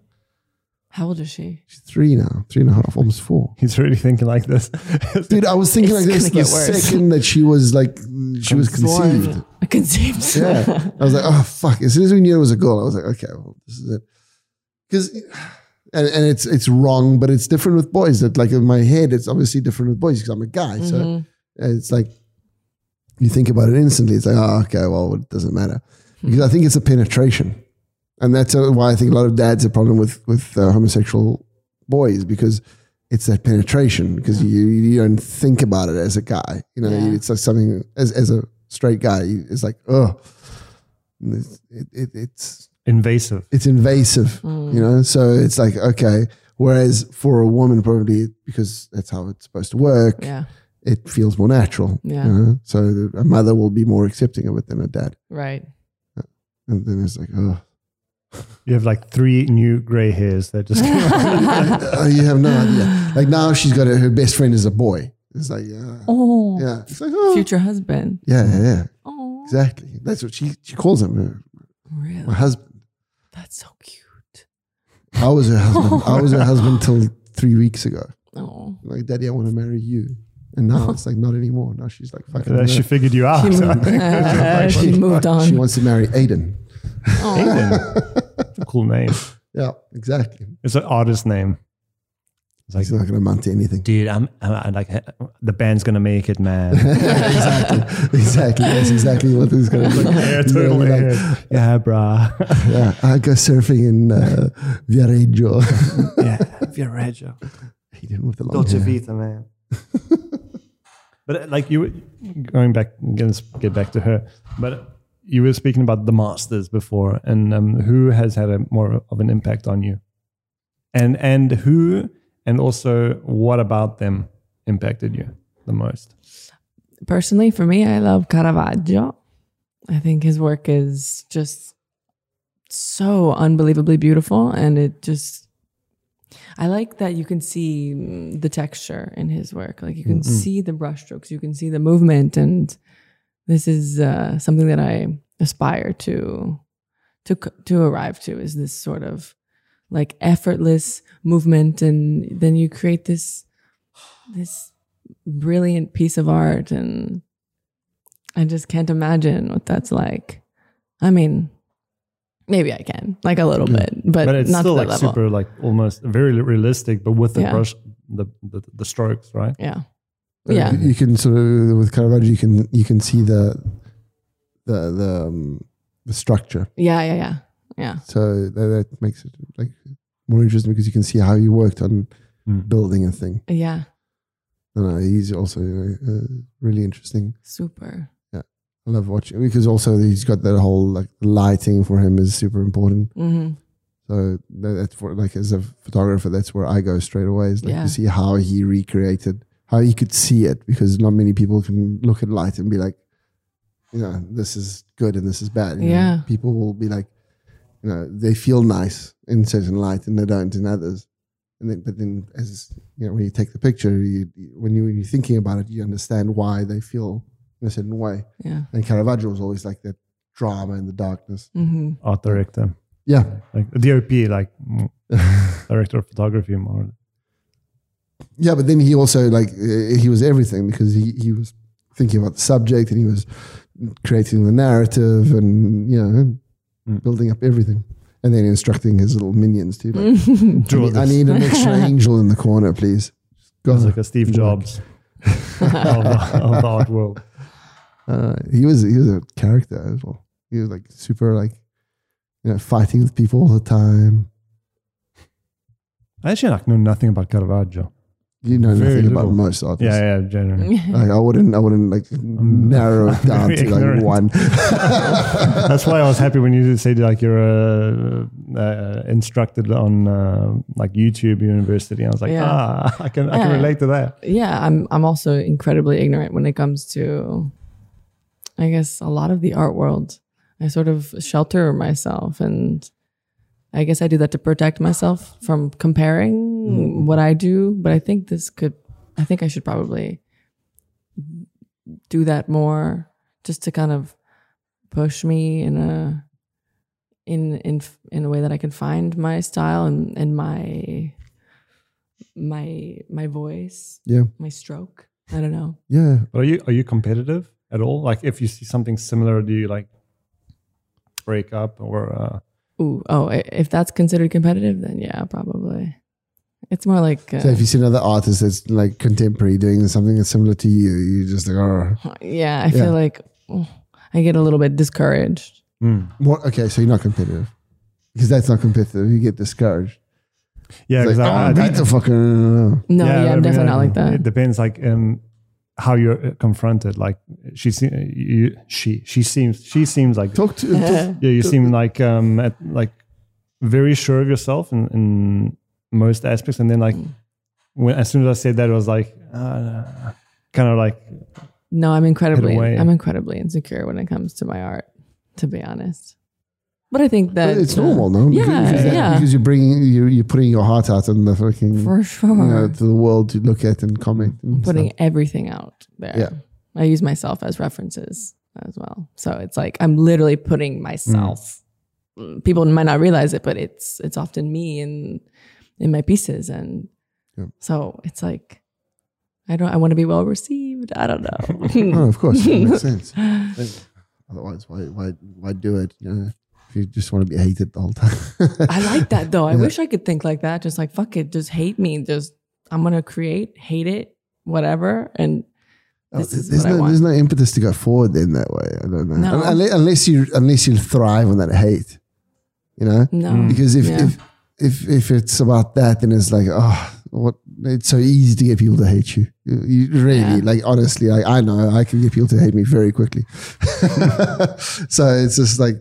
how old is she? she's three now, three and a half, almost four. He's really thinking like this. Dude, I was thinking It's like this gonna the get worse. second that she was like she was conceived. Born. Conceived. Yeah, I was like, oh fuck! As soon as we knew it was a girl, I was like, okay, well, this is it. Because, and, and it's it's wrong, but it's different with boys. That like in my head, it's obviously different with boys because I'm a guy. So Mhm. it's like you think about it instantly. It's like, oh, okay, well, it doesn't matter because I think it's a penetration, and that's uh, why I think a lot of dads have a problem with with uh, homosexual boys because it's that penetration because you you don't think about it as a guy. You know, Yeah. it's like something as as a straight guy. you- It's like, oh, it's it, it, it's Invasive. it's invasive. You know, so it's like okay. Whereas for a woman, probably because that's how it's supposed to work Yeah. it feels more natural. Yeah. You know? So a mother will be more accepting of it than a dad. Right. And then it's like, oh, You have like three new gray hairs that just came out. oh you have no idea. Like now she's got a, her best friend is a boy. It's like, yeah. Oh. Yeah. It's like, oh. Future husband. Yeah, yeah, yeah. Oh. Exactly. That's what she, she calls him, uh, Really? my husband. That's so cute. I was her husband. I was her husband till three weeks ago. Oh. Like, daddy, I want to marry you. And now it's like, not anymore. Now she's like, fucking. Uh, she figured you out. She moved, she moved on. She wants to marry Aiden. Aiden. cool name. Yeah, exactly. It's an artist name. It's like, He's not going to amount to anything. dude, I'm, I'm, I'm like, the band's gonna make it, man. exactly. Exactly. That's exactly what this is going to be. yeah, He's gonna totally. be like, yeah, brah. yeah, I go surfing in uh, Viareggio. yeah, Viareggio. he didn't with the long Dolce hair. Vita, man. but uh, like you, were- going back, get get back to her. But you were speaking about the masters before, and um, who has had a more of an impact on you, and and who, and also what about them impacted you the most? Personally, for me, I love Caravaggio. I think his work is just so unbelievably beautiful. And it just, I like that you can see the texture in his work. Like you can see the brushstrokes, you can see the movement. And this is uh, something that I aspire to, to, to arrive to is this sort of like effortless movement. And then you create this, this brilliant piece of art and I just can't imagine what that's like. I mean, maybe I can, like a little bit, but, But it's not still to like level. super, like almost very realistic, but with the Yeah. brush, the, the the strokes, right? Yeah. Uh, Yeah. You can sort of with Caravaggio, you can you can see the the the um, the structure. Yeah, yeah, yeah. Yeah. So that, that makes it like more interesting because you can see how he worked on Mm. building a thing. Yeah. No, no, he's also uh, really interesting. Super. Yeah, I love watching because also he's got that whole like lighting for him is super important. hmm So that, that's for like as a photographer, that's where I go straight away. Is like Yeah. to see how he recreated, how he could see it, because not many people can look at light and be like, you know, this is good and this is bad. you know. Yeah. people will be like, you know, they feel nice in certain light and they don't in others. And then, but then as you know, when you take the picture, you, you- when you when you're thinking about it, you understand why they feel in a certain way. Yeah. And Caravaggio was always like that drama in the darkness. hmm Art director, Yeah, like DOP, like director of photography, more. Yeah, but then he also like uh, he was everything because he he was thinking about the subject and he was creating the narrative and you know Mm. building up everything and then instructing his little minions to like I, need, I need an extra angel in the corner, please. Go. It's like a Steve Jobs of, the, of the art world. Uh, he was he was a character as well. He was like super like you know fighting with people all the time. I actually like know nothing about Caravaggio. You know Very nothing about most artists. Yeah, yeah, generally. Like I wouldn't I wouldn't like narrow it down very to like one. That's why I was happy when you said like you're uh, uh, instructed on uh, like YouTube University. I was like, Yeah. ah, I can I can relate to that. yeah, I'm I'm also incredibly ignorant when it comes to I guess a lot of the art world. I sort of shelter myself and I guess I do that to protect myself from comparing what I do, but I think this could I think I should probably do that more just to kind of push me in a in in in a way that I can find my style and and my my my voice, Yeah. my stroke. I don't know. Yeah. But are you are you competitive at all? Like if you see something similar, do you like break up or uh, Ooh, oh, if that's considered competitive, then yeah, probably. It's more like uh, So if you see another artist that's like contemporary doing something that's similar to you, you just like, oh, yeah, I Yeah. feel like oh, I get a little bit discouraged. what? Okay, so you're not competitive because that's not competitive. You get discouraged. yeah? It's Because like, oh, beat the fucking. No, yeah, I I'm mean, definitely not uh, like that. It depends, like um, how you're uh, confronted. Like she, you, she, she seems, she seems like Talk to. talk- yeah. You seem like um, at, like very sure of yourself in, in most aspects, and then like when as soon as I said that, it was like uh, kind of like No, I'm incredibly. I'm incredibly insecure when it comes to my art, to be honest. But I think that it's uh, normal, no? Yeah, because, yeah. Because you're bringing, you're, you're putting your heart out in the fucking, for sure. you know, to the world to look at and comment. And putting stuff. everything out there. Yeah. I use myself as references as well. So it's like I'm literally putting myself. People might not realize it, but it's it's often me in in my pieces, and Yeah. so it's like I don't. I want to be well received. I don't know. Oh, of course, makes sense. Otherwise, why, why, why do it? You know, if you just want to be hated the whole time. I like that though. I wish I could think like that. Just like fuck it, just hate me. Just I'm gonna create, hate it, whatever, and oh, this Oh, there's what I no, want. there's no impetus to go forward in that way. I don't know. No. Unless, unless you unless you thrive on that hate, you know. no, mm. Because if, Yeah. if if if it's about that, then it's like oh, what? It's so easy to get people to hate you. You, you really Yeah. like honestly. Like I know I can get people to hate me very quickly. so it's just like,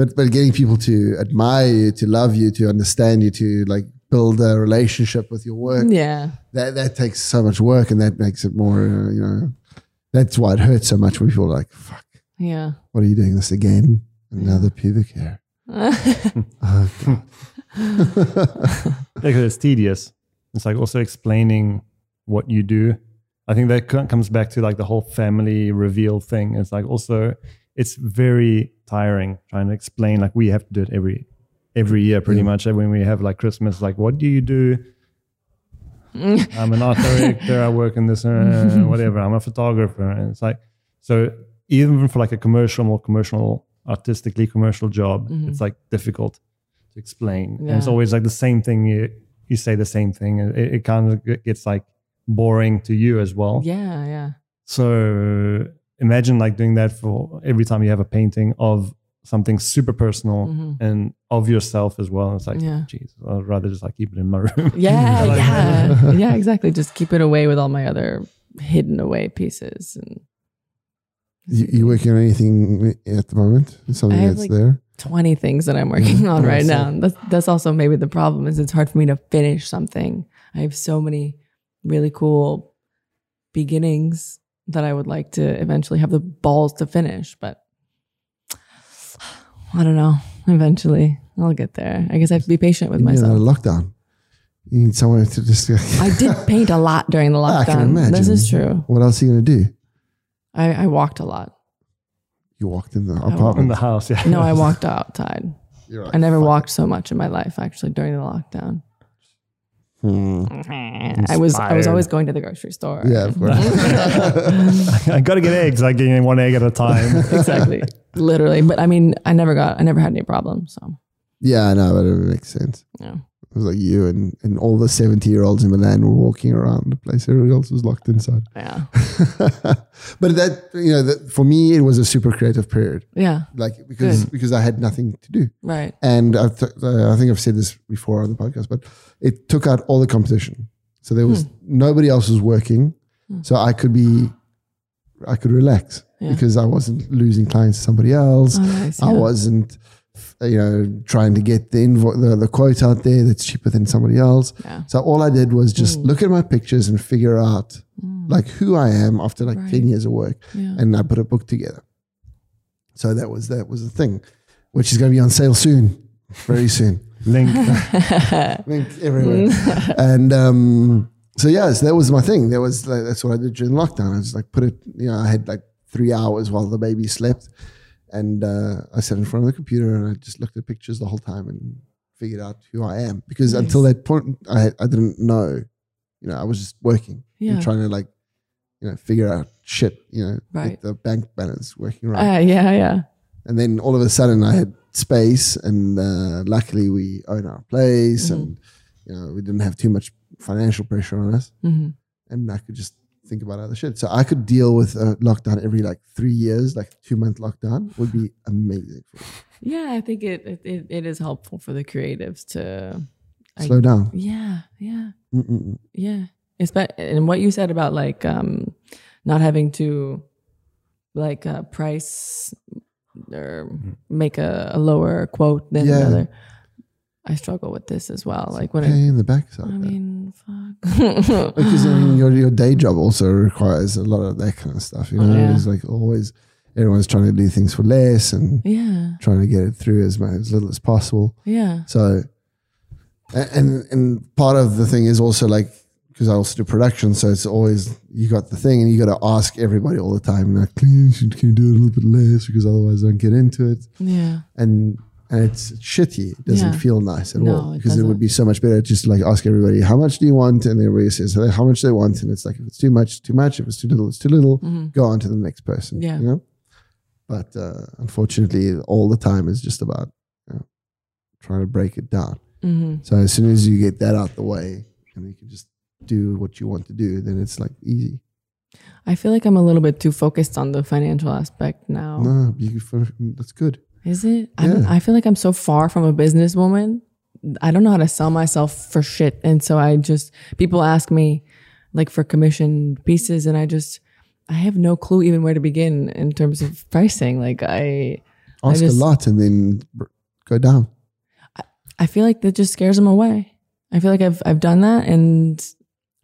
but but getting people to admire you, to love you, to understand you, to like build a relationship with your work yeah, that that takes so much work and that makes it more uh, you know that's why it hurts so much when people are like fuck yeah. what are you doing this again another pubic hair oh, God. because it's tedious. It's like also explaining what you do. I think that comes back to like the whole family reveal thing. It's like also it's very tiring trying to explain. Like we have to do it every every year, pretty much. When we have like Christmas, like what do you do? I'm an art director. I work in this, uh, whatever. I'm a photographer, and it's like so. Even for like a commercial, more commercial, artistically commercial job, it's like difficult to explain. And it's always like the same thing. You you say the same thing, it, it kind of gets like boring to you as well. yeah, yeah. So imagine like doing that for every time you have a painting of something super personal mm-hmm. and of yourself as well. It's like, Yeah. geez, I'd rather just like keep it in my room. Yeah, yeah, yeah, exactly. Just keep it away with all my other hidden away pieces. And you, you working on anything at the moment something that's like, there 20 things that I'm working mm-hmm. on right so- now. That's, that's also maybe the problem is it's hard for me to finish something. I have so many really cool beginnings that I would like to eventually have the balls to finish, but I don't know. Eventually I'll get there. I guess I have to be patient with you need myself. lockdown you need someone to just I did paint a lot during the I can lockdown. imagine This is true. what else are you gonna do I, I walked a lot. you walked in the in the house. Yeah. No, I walked outside. You're like, I never walked so much in my life actually during the lockdown. Hmm. I was I was always going to the grocery store. yeah of course I got to get eggs. Like getting one egg at a time. exactly. Literally. But I mean, I never got I never had any problems. So yeah I know but it makes sense yeah. It was like you and, and all the 70 year olds in Milan were walking around the place. Everybody else was locked inside. Yeah. but that, you know, that for me, it was a super creative period. Yeah. Like, because, because I had nothing to do. Right. And I, th- uh, I think I've said this before on the podcast, but it took out all the competition. So there Hmm. was nobody else was working. So I could be, I could relax Yeah. because I wasn't losing clients to somebody else. Oh, nice. I yeah. wasn't, Uh, you know, trying to get the, invo- the the quote out there that's cheaper than somebody else. Yeah. So all I did was just mm. look at my pictures and figure out mm. like who I am after like ten years of work, Yeah. and I put a book together. So that was that was the thing, which is going to be on sale soon, very soon. Link. Link everywhere. and um, so yeah, so that was my thing. That was like, that's what I did during lockdown. I was like put it. You know, I had like three hours while the baby slept, and uh, I sat in front of the computer and I just looked at pictures the whole time and figured out who I am. Because Nice. until that point, I I didn't know. You know, I was just working Yeah. and trying to like, you know, figure out shit. You know, Right. the bank balance working right. Uh, yeah, yeah. And then all of a sudden, I had space, and uh, luckily, we own our place, Mhm. and you know, we didn't have too much financial pressure on us, hmm and I could just think about other shit. So I could deal with a lockdown every like three years, like two month lockdown would be amazing. For. Yeah, I think it, it it it is helpful for the creatives to. I- Slow down. Yeah, yeah, Mm-mm-mm. yeah. Espe- and what you said about like um, not having to like uh, price or make a, a lower quote than Yeah. another. I struggle with this as well. Like when Pain I, in the backside. I mean, fuck. because I mean, your your day job also requires a lot of that kind of stuff. You oh, know, Yeah. it's like always everyone's trying to do things for less and yeah, trying to get it through as much as little as possible. yeah, So, and and part of the thing is also like because I also do production, so it's always you got the thing and you got to ask everybody all the time. Like, can you, can you do it a little bit less because otherwise I don't get into it. yeah. And and it's shitty. It doesn't Yeah. feel nice at No, all because it would be so much better just to like ask everybody how much do you want, and everybody says how much they want, and it's like if it's too much, too much. If it's too little, it's too little. Mhm. Go on to the next person. Yeah. You know. But uh, unfortunately, all the time is just about you know, trying to break it down. hmm So as soon as you get that out the way, and you can just do what you want to do, then it's like easy. I feel like I'm a little bit too focused on the financial aspect now. No, you, that's good. Is it? I, Yeah. I feel like I'm so far from a businesswoman. I don't know how to sell myself for shit. And so I just, people ask me like for commission pieces and I just, I have no clue even where to begin in terms of pricing. Like I, Ask just- a lot and then go down. I feel like that just scares them away. I feel like I've, I've done that and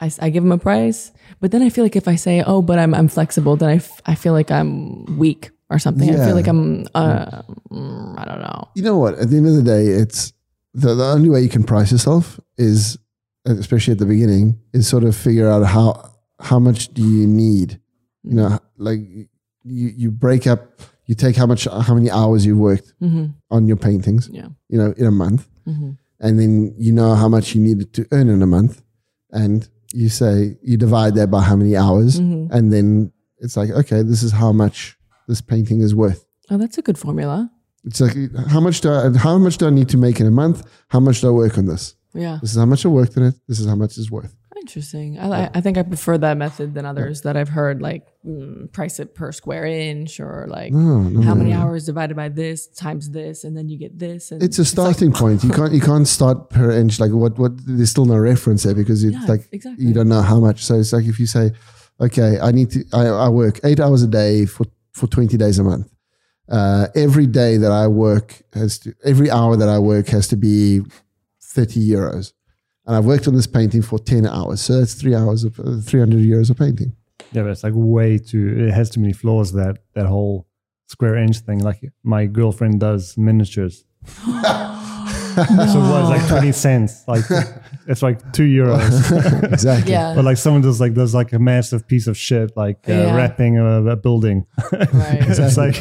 I, I give them a price, but then I feel like if I say, oh, but I'm, I'm flexible, then I, f- I feel like I'm weak or something. I feel like I'm, uh, mm, I don't know. You know what? At the end of the day, it's the, the only way you can price yourself is, especially at the beginning, is sort of figure out how how much do you need. You know, like you you break up, you take how much how many hours you worked hmm on your paintings. Yeah. You know, in a month. hmm and then you know how much you needed to earn in a month, and you say you divide that by how many hours, Mhm. and then it's like, okay, this is how much this painting is worth. Oh, that's a good formula. It's like how much do I, how much do I need to make in a month? How much do I work on this? Yeah. This is how much I worked on it. This is how much it's worth. Interesting. I, I- I think I prefer that method than others that I've heard, like mm, price it per square inch or like No, no, how no, many hours divided by this times this, and then you get this. And It's a like- starting point. You can't you can't start per inch. Like what what? There's still no reference there because it's Yeah, like exactly. you don't know how much. So it's like if you say, okay, I need to I, I work eight hours a day for for 20 days a month. Uh, every day that I work has to every hour that I work has to be 30 euros. And I've worked on this painting for 10 hours. So that's three hours of uh, 300 euros of painting. Yeah, but it's like way too. It has too many flaws. That that whole square inch thing. Like my girlfriend does miniatures, so what? It's like twenty cents. Like it's like two euros. exactly. yeah, But like someone does like does like a massive piece of shit, like uh, Yeah. wrapping a, a building. right. it's like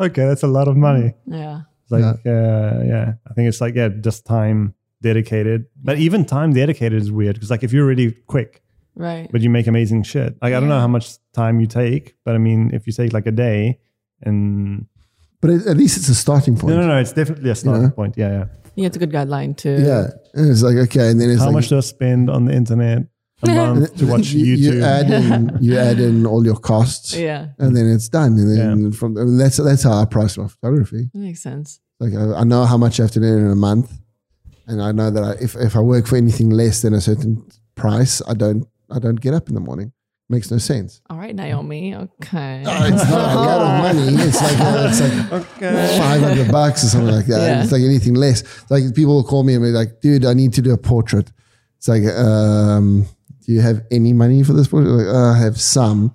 okay, that's a lot of money. Yeah, It's like yeah. yeah, I think it's like yeah, just time dedicated. But even time dedicated is weird because like if you're really quick, right. but you make amazing shit. Like I don't know how much time you take, but I mean if you take like a day and But at at least it's a starting point. no, no, no, it's definitely a starting know? point. Yeah, yeah. Yeah, it's a good guideline too. Yeah. And it's like, okay. And then it's How like, much do I spend on the internet a month to watch you, YouTube? You add in, you add in all your costs. yeah, and then it's done. And then from I mean, that's that's how I price my photography. that makes sense. Like I, I know how much I have to earn in a month, and I know that I, if if I work for anything less than a certain price, I don't I don't get up in the morning. Makes no sense. All right, Naomi. Okay. Oh, it's not a lot of money. It's like uh, it's like five hundred bucks or something like that. Yeah. It's like anything less. Like people will call me and be like, "Dude, I need to do a portrait." It's like, um, "Do you have any money for this portrait?" Like, uh, I have some,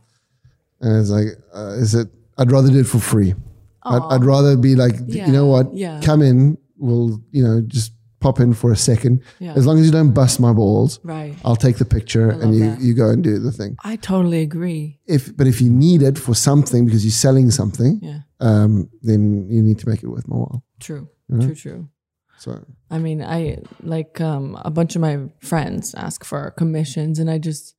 and it's like, uh, "Is it?" I'd rather do it for free. I'd, I'd rather be like, Yeah, you know what? yeah. Come in. We'll, you know, just pop in for a second. Yeah. As long as you don't bust my balls, Right. I'll take the picture and you, that. you go and do the thing. I totally agree. If but if you need it for something because you're selling something, Yeah. um, then you need to make it worth my while. True. Mm-hmm. True. True. So I mean, I like um, a bunch of my friends ask for commissions, and I just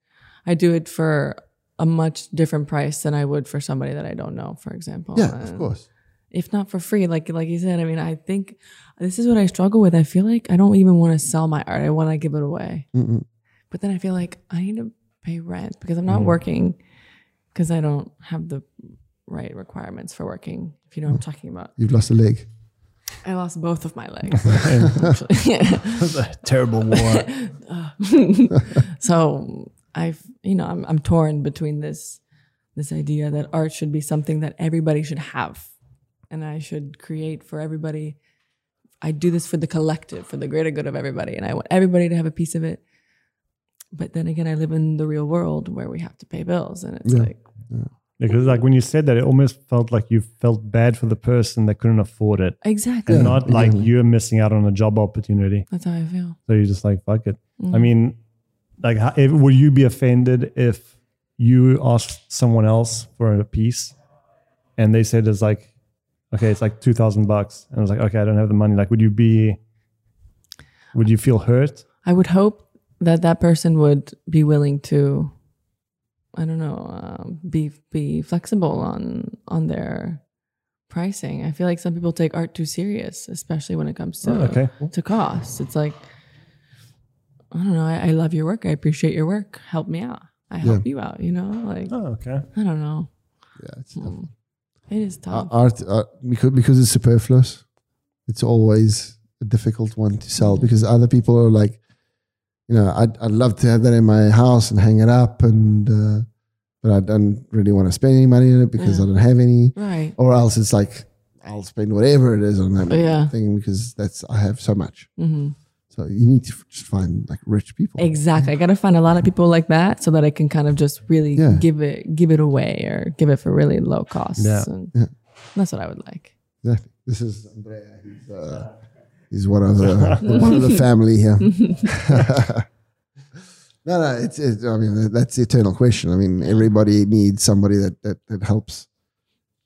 I do it for a much different price than I would for somebody that I don't know, for example. yeah, of course. If not for free, like like you said, I mean, I think this is what I struggle with. I feel like I don't even want to sell my art; I want to give it away. Mm-mm. But then I feel like I need to pay rent because I'm not Mm-hmm. working because I don't have the right requirements for working. If you know what I'm talking about. You've lost a leg. I lost both of my legs. actually. Yeah. Terrible war. so I've you know I'm I'm torn between this this idea that art should be something that everybody should have, and I should create for everybody. I do this for the collective, for the greater good of everybody, and I want everybody to have a piece of it. But then again, I live in the real world where we have to pay bills, and it's Yeah. like, Because like when you said that, it almost felt like you felt bad for the person that couldn't afford it, exactly, and not like exactly. you're missing out on a job opportunity. that's how I feel. So you're just like, fuck it. Mm-hmm. I mean, like, how, if, would you be offended if you asked someone else for a piece and they said it's like, okay, it's like 2000 bucks. And I was like, okay, I don't have the money. Like, would you be, would you feel hurt? I would hope that that person would be willing to, I don't know, um, be be flexible on on their pricing. I feel like some people take art too serious, especially when it comes to Oh, okay. to costs. It's like, I don't know. I, I love your work. I appreciate your work. Help me out. I help you out. You know, like Oh, okay. I don't know. Yeah, it's Mm. It is Uh, tough. art uh, because because it's superfluous. It's always a difficult one to sell because other people are like, you know, I'd I'd love to have that in my house and hang it up, and uh, but I don't really want to spend any money on it because I don't have any, right. or else it's like I'll spend whatever it is on that Yeah. thing because that's I have so much. hmm So you need to just find like rich people. Exactly. I gotta find a lot of people like that so that I can kind of just really Yeah. give it give it away or give it for really low costs. Yeah. And Yeah. That's what I would like. Exactly. This is Andrea. He's, uh, he's one of the one of the family here. no, no. It's, it's. I mean, that's the eternal question. I mean, everybody needs somebody that that, that helps.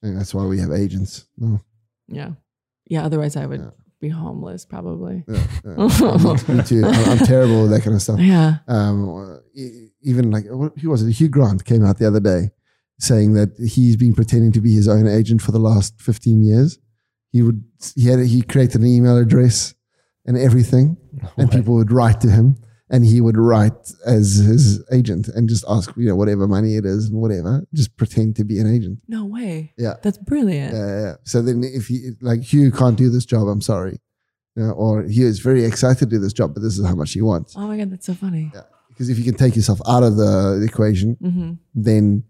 And that's why we have agents. No, Yeah. Yeah. Otherwise I would Yeah. Be homeless probably. yeah, yeah. me too. I'm, I'm terrible with that kind of stuff. Yeah. Um, e- even like what- who was it? Hugh Grant came out the other day saying that he's been pretending to be his own agent for the last 15 years. He would he had he created an email address and everything, and people would write to him, and he would write as his agent and just ask you know whatever money it is and whatever, just pretend to be an agent. No way. Yeah. That's brilliant. Yeah, yeah, yeah. So then if he like Hugh can't do this job, I'm sorry. You know, or Hugh is very excited to do this job, but this is how much he wants. Oh my god, that's so funny. Yeah. Because if you can take yourself out of the equation, hmm then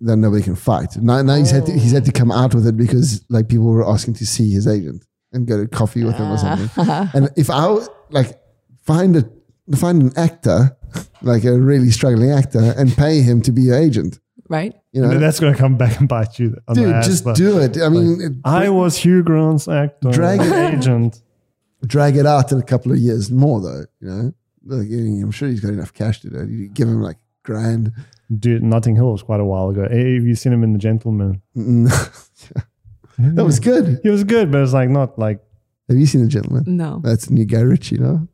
then nobody can fight. Now, now he's had to, he's had to come out with it because like people were asking to see his agent and go to coffee with him or something. and if i like find a find an actor like a really struggling actor and pay him to be your agent, Right? you And know, that's going to come back and bite you on the dude, ass. just but do it. I mean, it- I was Hugh Grant's actor, Drag it- agent. drag it out in a couple of years more though. You know, like, I'm sure he's got enough cash to do it. You give him like grand. Dude, Notting Hill was quite a while ago. Hey, Have you seen him in The Gentlemen? that was good. He was good, but it's like not like Have you seen the gentlemen? No. That's new Guy Ritchie, no?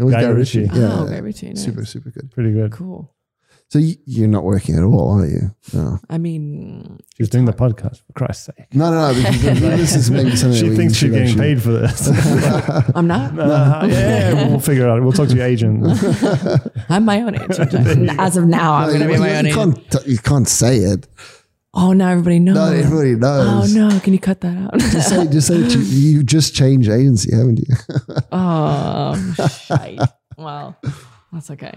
It was Guy Guy, Ritchie. Ritchie. Yeah, oh, very routine. super, super good. pretty good. Cool. So you, you're not working at all, are you? No, I mean, She's it's doing the podcast for Christ's sake. no, no. no because this is maybe something She thinks she's getting actually- paid for this. I'm not. Uh, yeah, we'll figure it out. We'll talk to your agent. I'm my own agent. As of now, I'm No, going to be my you own agent. can't. t- You can't say it. Oh, now everybody knows. No, everybody knows. Oh no! Can you cut that out? Just say, just say that you, you just changed agency, haven't you? oh, shite. Well, that's okay.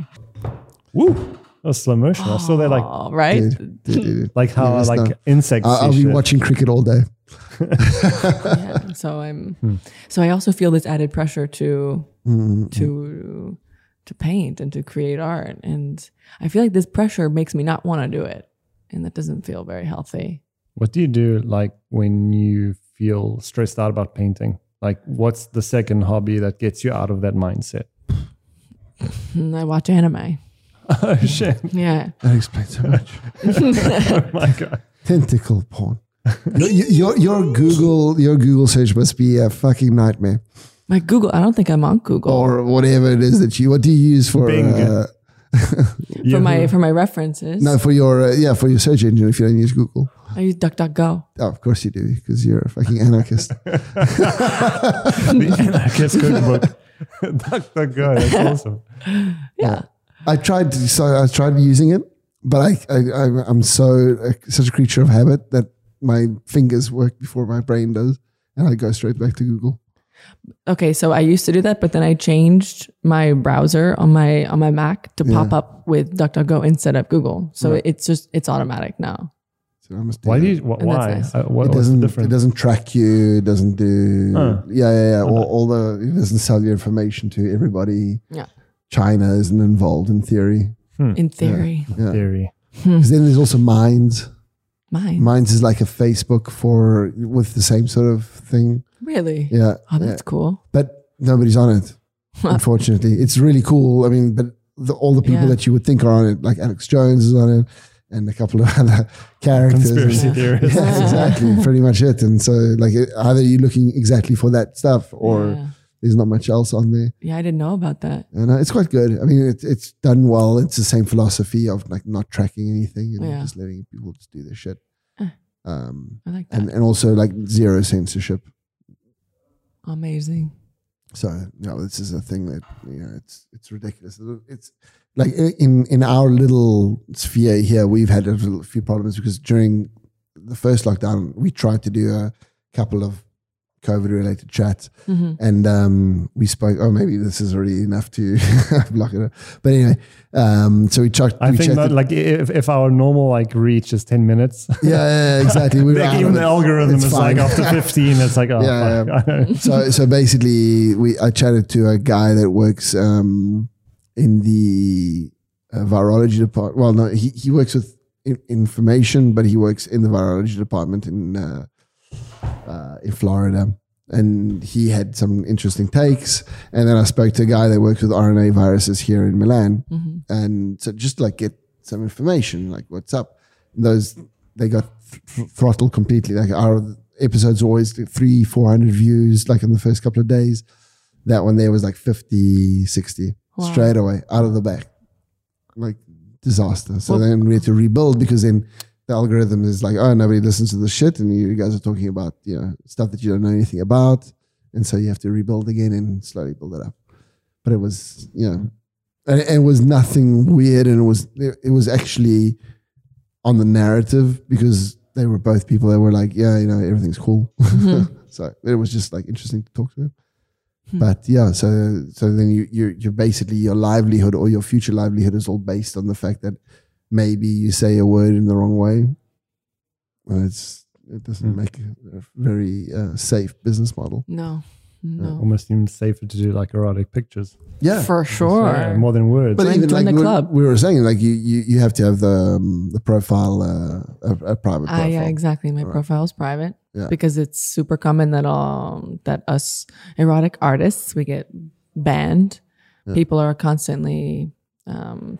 Woo! That was slow motion. I saw that like Oh, right? Dude, dude, dude. like how Yes, like no. insects. I- I'll see be shit. watching cricket all day. yeah. So I'm. So I also feel this added pressure to Mm-hmm. to to paint and to create art, and I feel like this pressure makes me not want to do it, and that doesn't feel very healthy. What do you do like when you feel stressed out about painting? Like, what's the second hobby that gets you out of that mindset? I watch anime. oh shit! Yeah. That explains so much. Oh my god! Tentacle porn. your, your your Google your Google search must be a fucking nightmare, My Google, I don't think I'm on Google. or whatever it is that you. What do you use for? Bing. Uh, for my for my references. no, for your uh, yeah for your search engine. If you don't use Google, I use DuckDuckGo. oh, of course you do because you're a fucking anarchist. the anarchist cookbook. Duck, duck, go. That's awesome. Yeah. I tried to, so I tried using it, but I, I I'm- I'm so uh, such a creature of habit that my fingers work before my brain does, and I go straight back to Google. Okay, so I used to do that, but then I changed my browser on my on my Mac to pop up with DuckDuckGo instead of Google. So it's just it's automatic now. So I must. Why do you? Wh- why? nice. Uh, what, It doesn't. It doesn't track you. It doesn't do. Huh. Yeah, yeah, yeah. All, all the. It doesn't sell your information to everybody. Yeah. China isn't involved in theory. In theory, Yeah. Theory. Because then there's also Minds. mine Minds is like a Facebook for with the same sort of thing. Really. Yeah. Oh, yeah. that's cool. But nobody's on it. unfortunately, it's really cool. I mean, but the, all the people Yeah. that you would think are on it, like Alex Jones is on it, and a couple of other characters. Conspiracy And- theorists. yeah, exactly, pretty much it. And so, like, it- either you're looking exactly for that stuff, or yeah. there's not much else on there. yeah, I didn't know about that. And uh, it's quite good. I mean, it, it's done well. It's the same philosophy of like not tracking anything and Yeah. just letting people just do their shit. Eh. Um, I like that. and, and also like zero censorship. Amazing. So you know, this is a thing that you know it's it's ridiculous. It's like in in our little sphere here, we've had a few problems because during the first lockdown, we tried to do a couple of COVID related chats, hmm and um, we spoke. Oh, maybe this is already enough to block it. Up. But anyway, um, so we checked. I we think chatted- that like if, if our normal like reach is ten minutes, yeah, yeah, yeah, exactly. We like even the it. algorithm It's is fine. like after fifteen, it's like oh Yeah, fuck. so so basically we I chatted to a guy that works um, in the uh, virology department. Well, no, he, he works with information, but he works in the virology department in uh, uh, in Florida. And he had some interesting takes. And then I spoke to a guy that works with RNA viruses here in Milan. hmm And so just like get some information, like what's up. And those they got th- throttled completely. Like our episodes always three, four hundred views, like in the first couple of days. That one there was like 50, 60 Wow. straight away out of the back, like disaster. So Well- then we had to rebuild because then the algorithm is like, oh, nobody listens to the shit, and you guys are talking about you know stuff that you don't know anything about, and so you have to rebuild again and slowly build it up. But it was you know and and it was nothing weird and it was it was actually on the narrative because they were both people that were like yeah you know everything's cool so it was just like interesting to talk to them Hmm. but yeah so so then you you're, you're basically your livelihood or your future livelihood is all based on the fact that maybe you say a word in the wrong way and it's it doesn't Hmm. make a, a very uh, safe business model No, no, Almost even safer to do like erotic pictures, yeah for sure. Yeah, more than words. But Join- even like the we- club. we were saying, like you, you, you have to have the um, the profile, uh, a, a private Ah, profile. yeah, exactly. My Right. profile is private Yeah. because it's super common that um that us erotic artists we get banned. Yeah. People are constantly um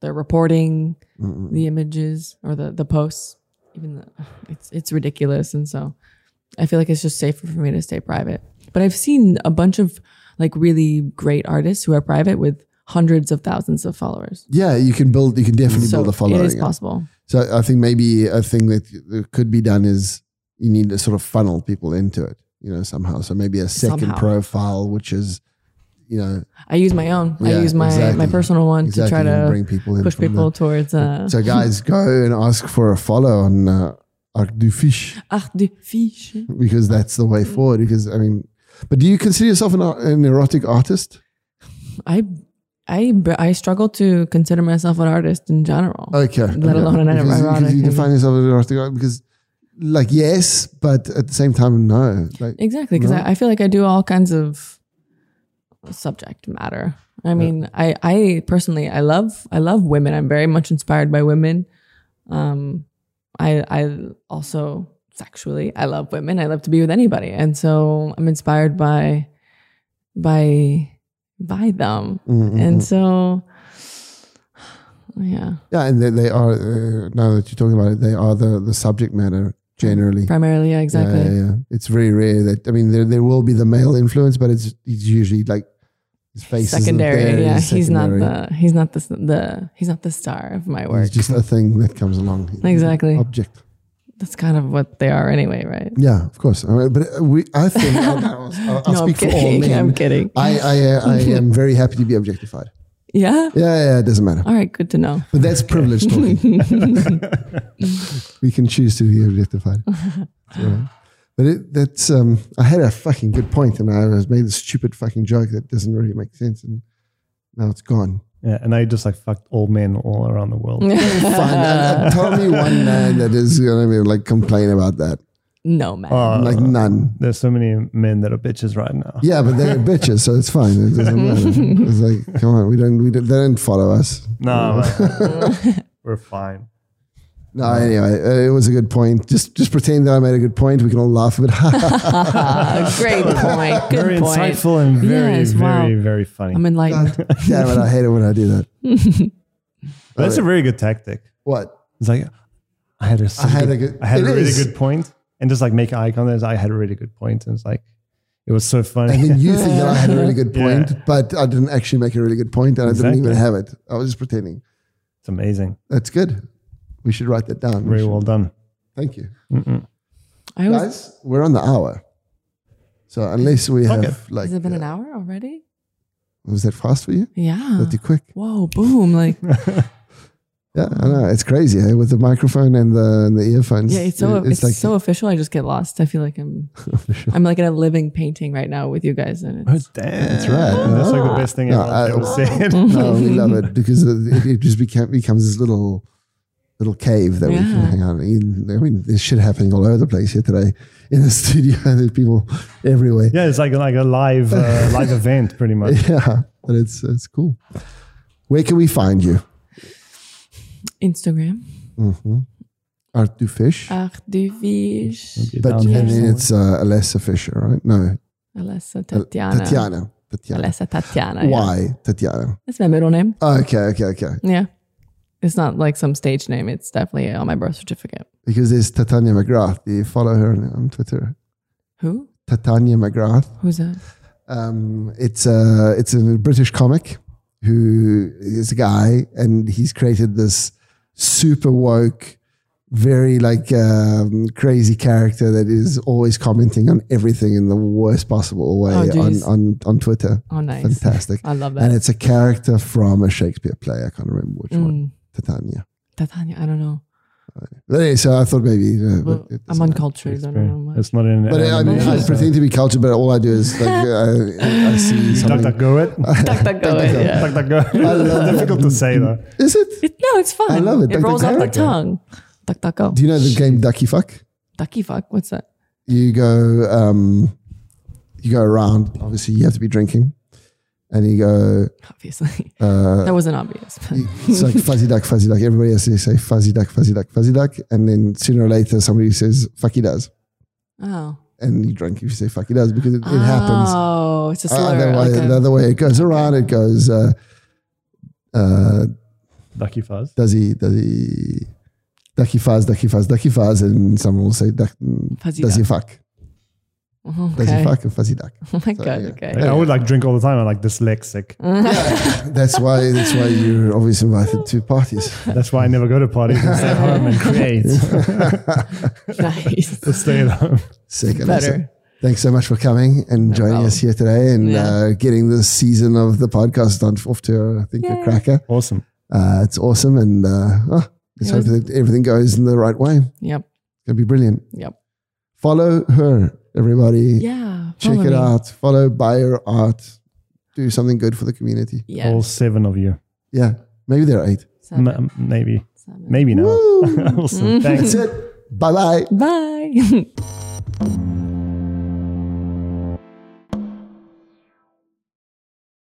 they're reporting Mm-mm. the images or the the posts. Even the, it's it's ridiculous, and so I feel like it's just safer for me to stay private. But I've seen a bunch of like really great artists who are private with hundreds of thousands of followers. Yeah, you can build. You can definitely So build a following. it is possible. So I think maybe a thing that that could be done is you need to sort of funnel people into it, you know, somehow. So maybe a second Somehow. profile, which is, you know, I use my own. I use my exactly. my personal one exactly to try to bring people push people there. towards uh So guys, go and ask for a follow on uh, Arc du Fiche art de fiche. because that's the way forward. Because I mean, but do you consider yourself an, an erotic artist? I I I struggle to consider myself an artist in general. Okay. Let okay. alone an because, erotic. because you define yourself as an erotic artist because, like, yes, but at the same time, no. Like, Exactly, because No? I, I feel like I do all kinds of subject matter. I mean, I I personally I love I love women. I'm very much inspired by women. Um, I I also sexually I love women. I love to be with anybody, and so I'm inspired by by by them, Mm-hmm. and so yeah, Yeah, and they, they are uh, now that you're talking about it, they are the the subject matter generally. primarily yeah, exactly. Yeah, yeah, yeah. It's very rare that I mean there there will be the male influence, but it's it's usually like his face secondary. yeah, he's not the he's not the the he's not the star of my work. It's just a thing that comes along. Exactly. Object. That's kind of what they are anyway, right? Yeah, of course. I mean, but uh, we, I think I'll, I'll, I'll no, I'm speak for all kidding. men. I'm kidding. I, I, uh, I am very happy to be objectified. yeah. Yeah, yeah, it doesn't matter. All right. Good to know. But that's privilege talking. we can choose to be objectified. So, but it, that's um, I had a fucking good point, and I was made a stupid fucking joke that doesn't really make sense, and now it's gone. Yeah, and I just like fucked all men all around the world. Fine. Uh, uh, tell me one man that is gonna be like complain about that. No man. Uh, Like none. There's so many men that are bitches right now. Yeah, but they're bitches, so it's fine. It doesn't matter. It's like, come on, we don't, we don't, they don't follow us. No, we're fine. No, anyway, uh, it was a good point. Just, just pretend that I made a good point. We can all laugh a bit. Ah, great point. Good very point. insightful and very, Yes, wow. very, very funny. I'm enlightened. Damn it, I hate it when I do that. But that's a very good tactic. What? It's like I had a, such had good, a good- I had a really is. good point, and just like make eye contact. I had a really good point, and it's like it was so funny. And then you think that I had a really good point, Yeah. but I didn't actually make a really good point, and I didn't even have it. I was just pretending. it's amazing. That's good. We should write that down. Very should- well done. Thank you, I was, guys. We're on the hour, so unless we Fuck have like, has it been uh, an hour already? was that fast for you? Yeah. That too quick? Whoa, boom. Like, Yeah, I know it's crazy eh? with the microphone and the and the earphones. yeah, it's so, It- it's, so official. I just get lost. I feel like I'm, I'm like in a living painting right now with you guys. And Oh it's, damn, That's right. That's like the best thing No, ever, I- ever said. no, we love it because it, it just became, becomes this little little cave that we can Yeah. hang out in. I mean, there's shit happening all over the place here today in the studio. There's people everywhere. Yeah, it's like like a live uh, live event, pretty much. Yeah, but it's it's cool. Where can we find you? Instagram. Art du Fish, Art du Fisch. Get but down and then it's uh, Alessa Fisher, right? No, Alessa Tatiana. Tatiana. Tatiana. Alessa Tatiana. Yeah. Why Tatiana? That's my middle name. Oh, okay, okay, okay. Yeah. It's not like some stage name. It's definitely on my birth certificate. Because it's Titania McGrath. Do you follow her on Twitter? Who? Titania McGrath. Who's that? Um, it's a it's a British comic who is a guy, and he's created this super woke, very like um, crazy character that is always commenting on everything in the worst possible way Oh, on, on on Twitter. Oh, nice. Fantastic. I love that. And it's a character from a Shakespeare play. I can't remember which one. Titania. Titania. I don't know. But anyway, so I thought maybe. Uh, Well, it I'm doesn't- uncultured. I don't know much. It's not in. But I, mean, I pretend to be cultured, but all I do is like I, I see Duck, something. duck, go it. Duck, duck, go. yeah. Duck, duck, go. It's difficult to say though. Is it? It, no, it's fun. I love it. It Duck, rolls duck, off the tongue. Duck, duck, go. Do you know the game Ducky Fuck? Ducky fuck. What's that? You go, um, you go around. Obviously, you have to be drinking, and you go. Obviously. Uh, that wasn't obvious. it's like fuzzy duck, fuzzy duck. Everybody has to say fuzzy duck, fuzzy duck, fuzzy duck, and then sooner or later somebody says fuck he does, oh. and you drink if you say fuck he does because it, it happens. Oh, it's a Uh, slur. the, way, okay. the other way it goes around, it goes. Uh, uh, Ducky fuzz. does he? Does he? Ducky fuzz, ducky fuzz, ducky fuzz, and someone will say, duck, Fuzzy "Does he fuck? Oh, Does he fuck?" And fuzzy duck. Oh my So, god. yeah. Okay. Like, I would like drink all the time. I'm like dyslexic. yeah, That's why. That's why you're always invited to parties. That's why I never go to parties and stay at home and create. nice. Just stay at home. Sick. Better. Thanks so much for coming and joining problem. us here today and Yeah. uh, getting this season of the podcast on off to I think a cracker. Awesome. Uh, it's awesome, and uh, oh, let's It hope that everything goes in the right way. It's Yep. gonna be brilliant. Yep. Follow her, everybody. Yeah. Check it me. out. Follow, buy her art. Do something good for the community. Yes. All seven of you. Yeah, maybe there are eight. M- maybe. Seven. Maybe now. Woo! awesome. Thanks. That's it. Bye bye. Bye.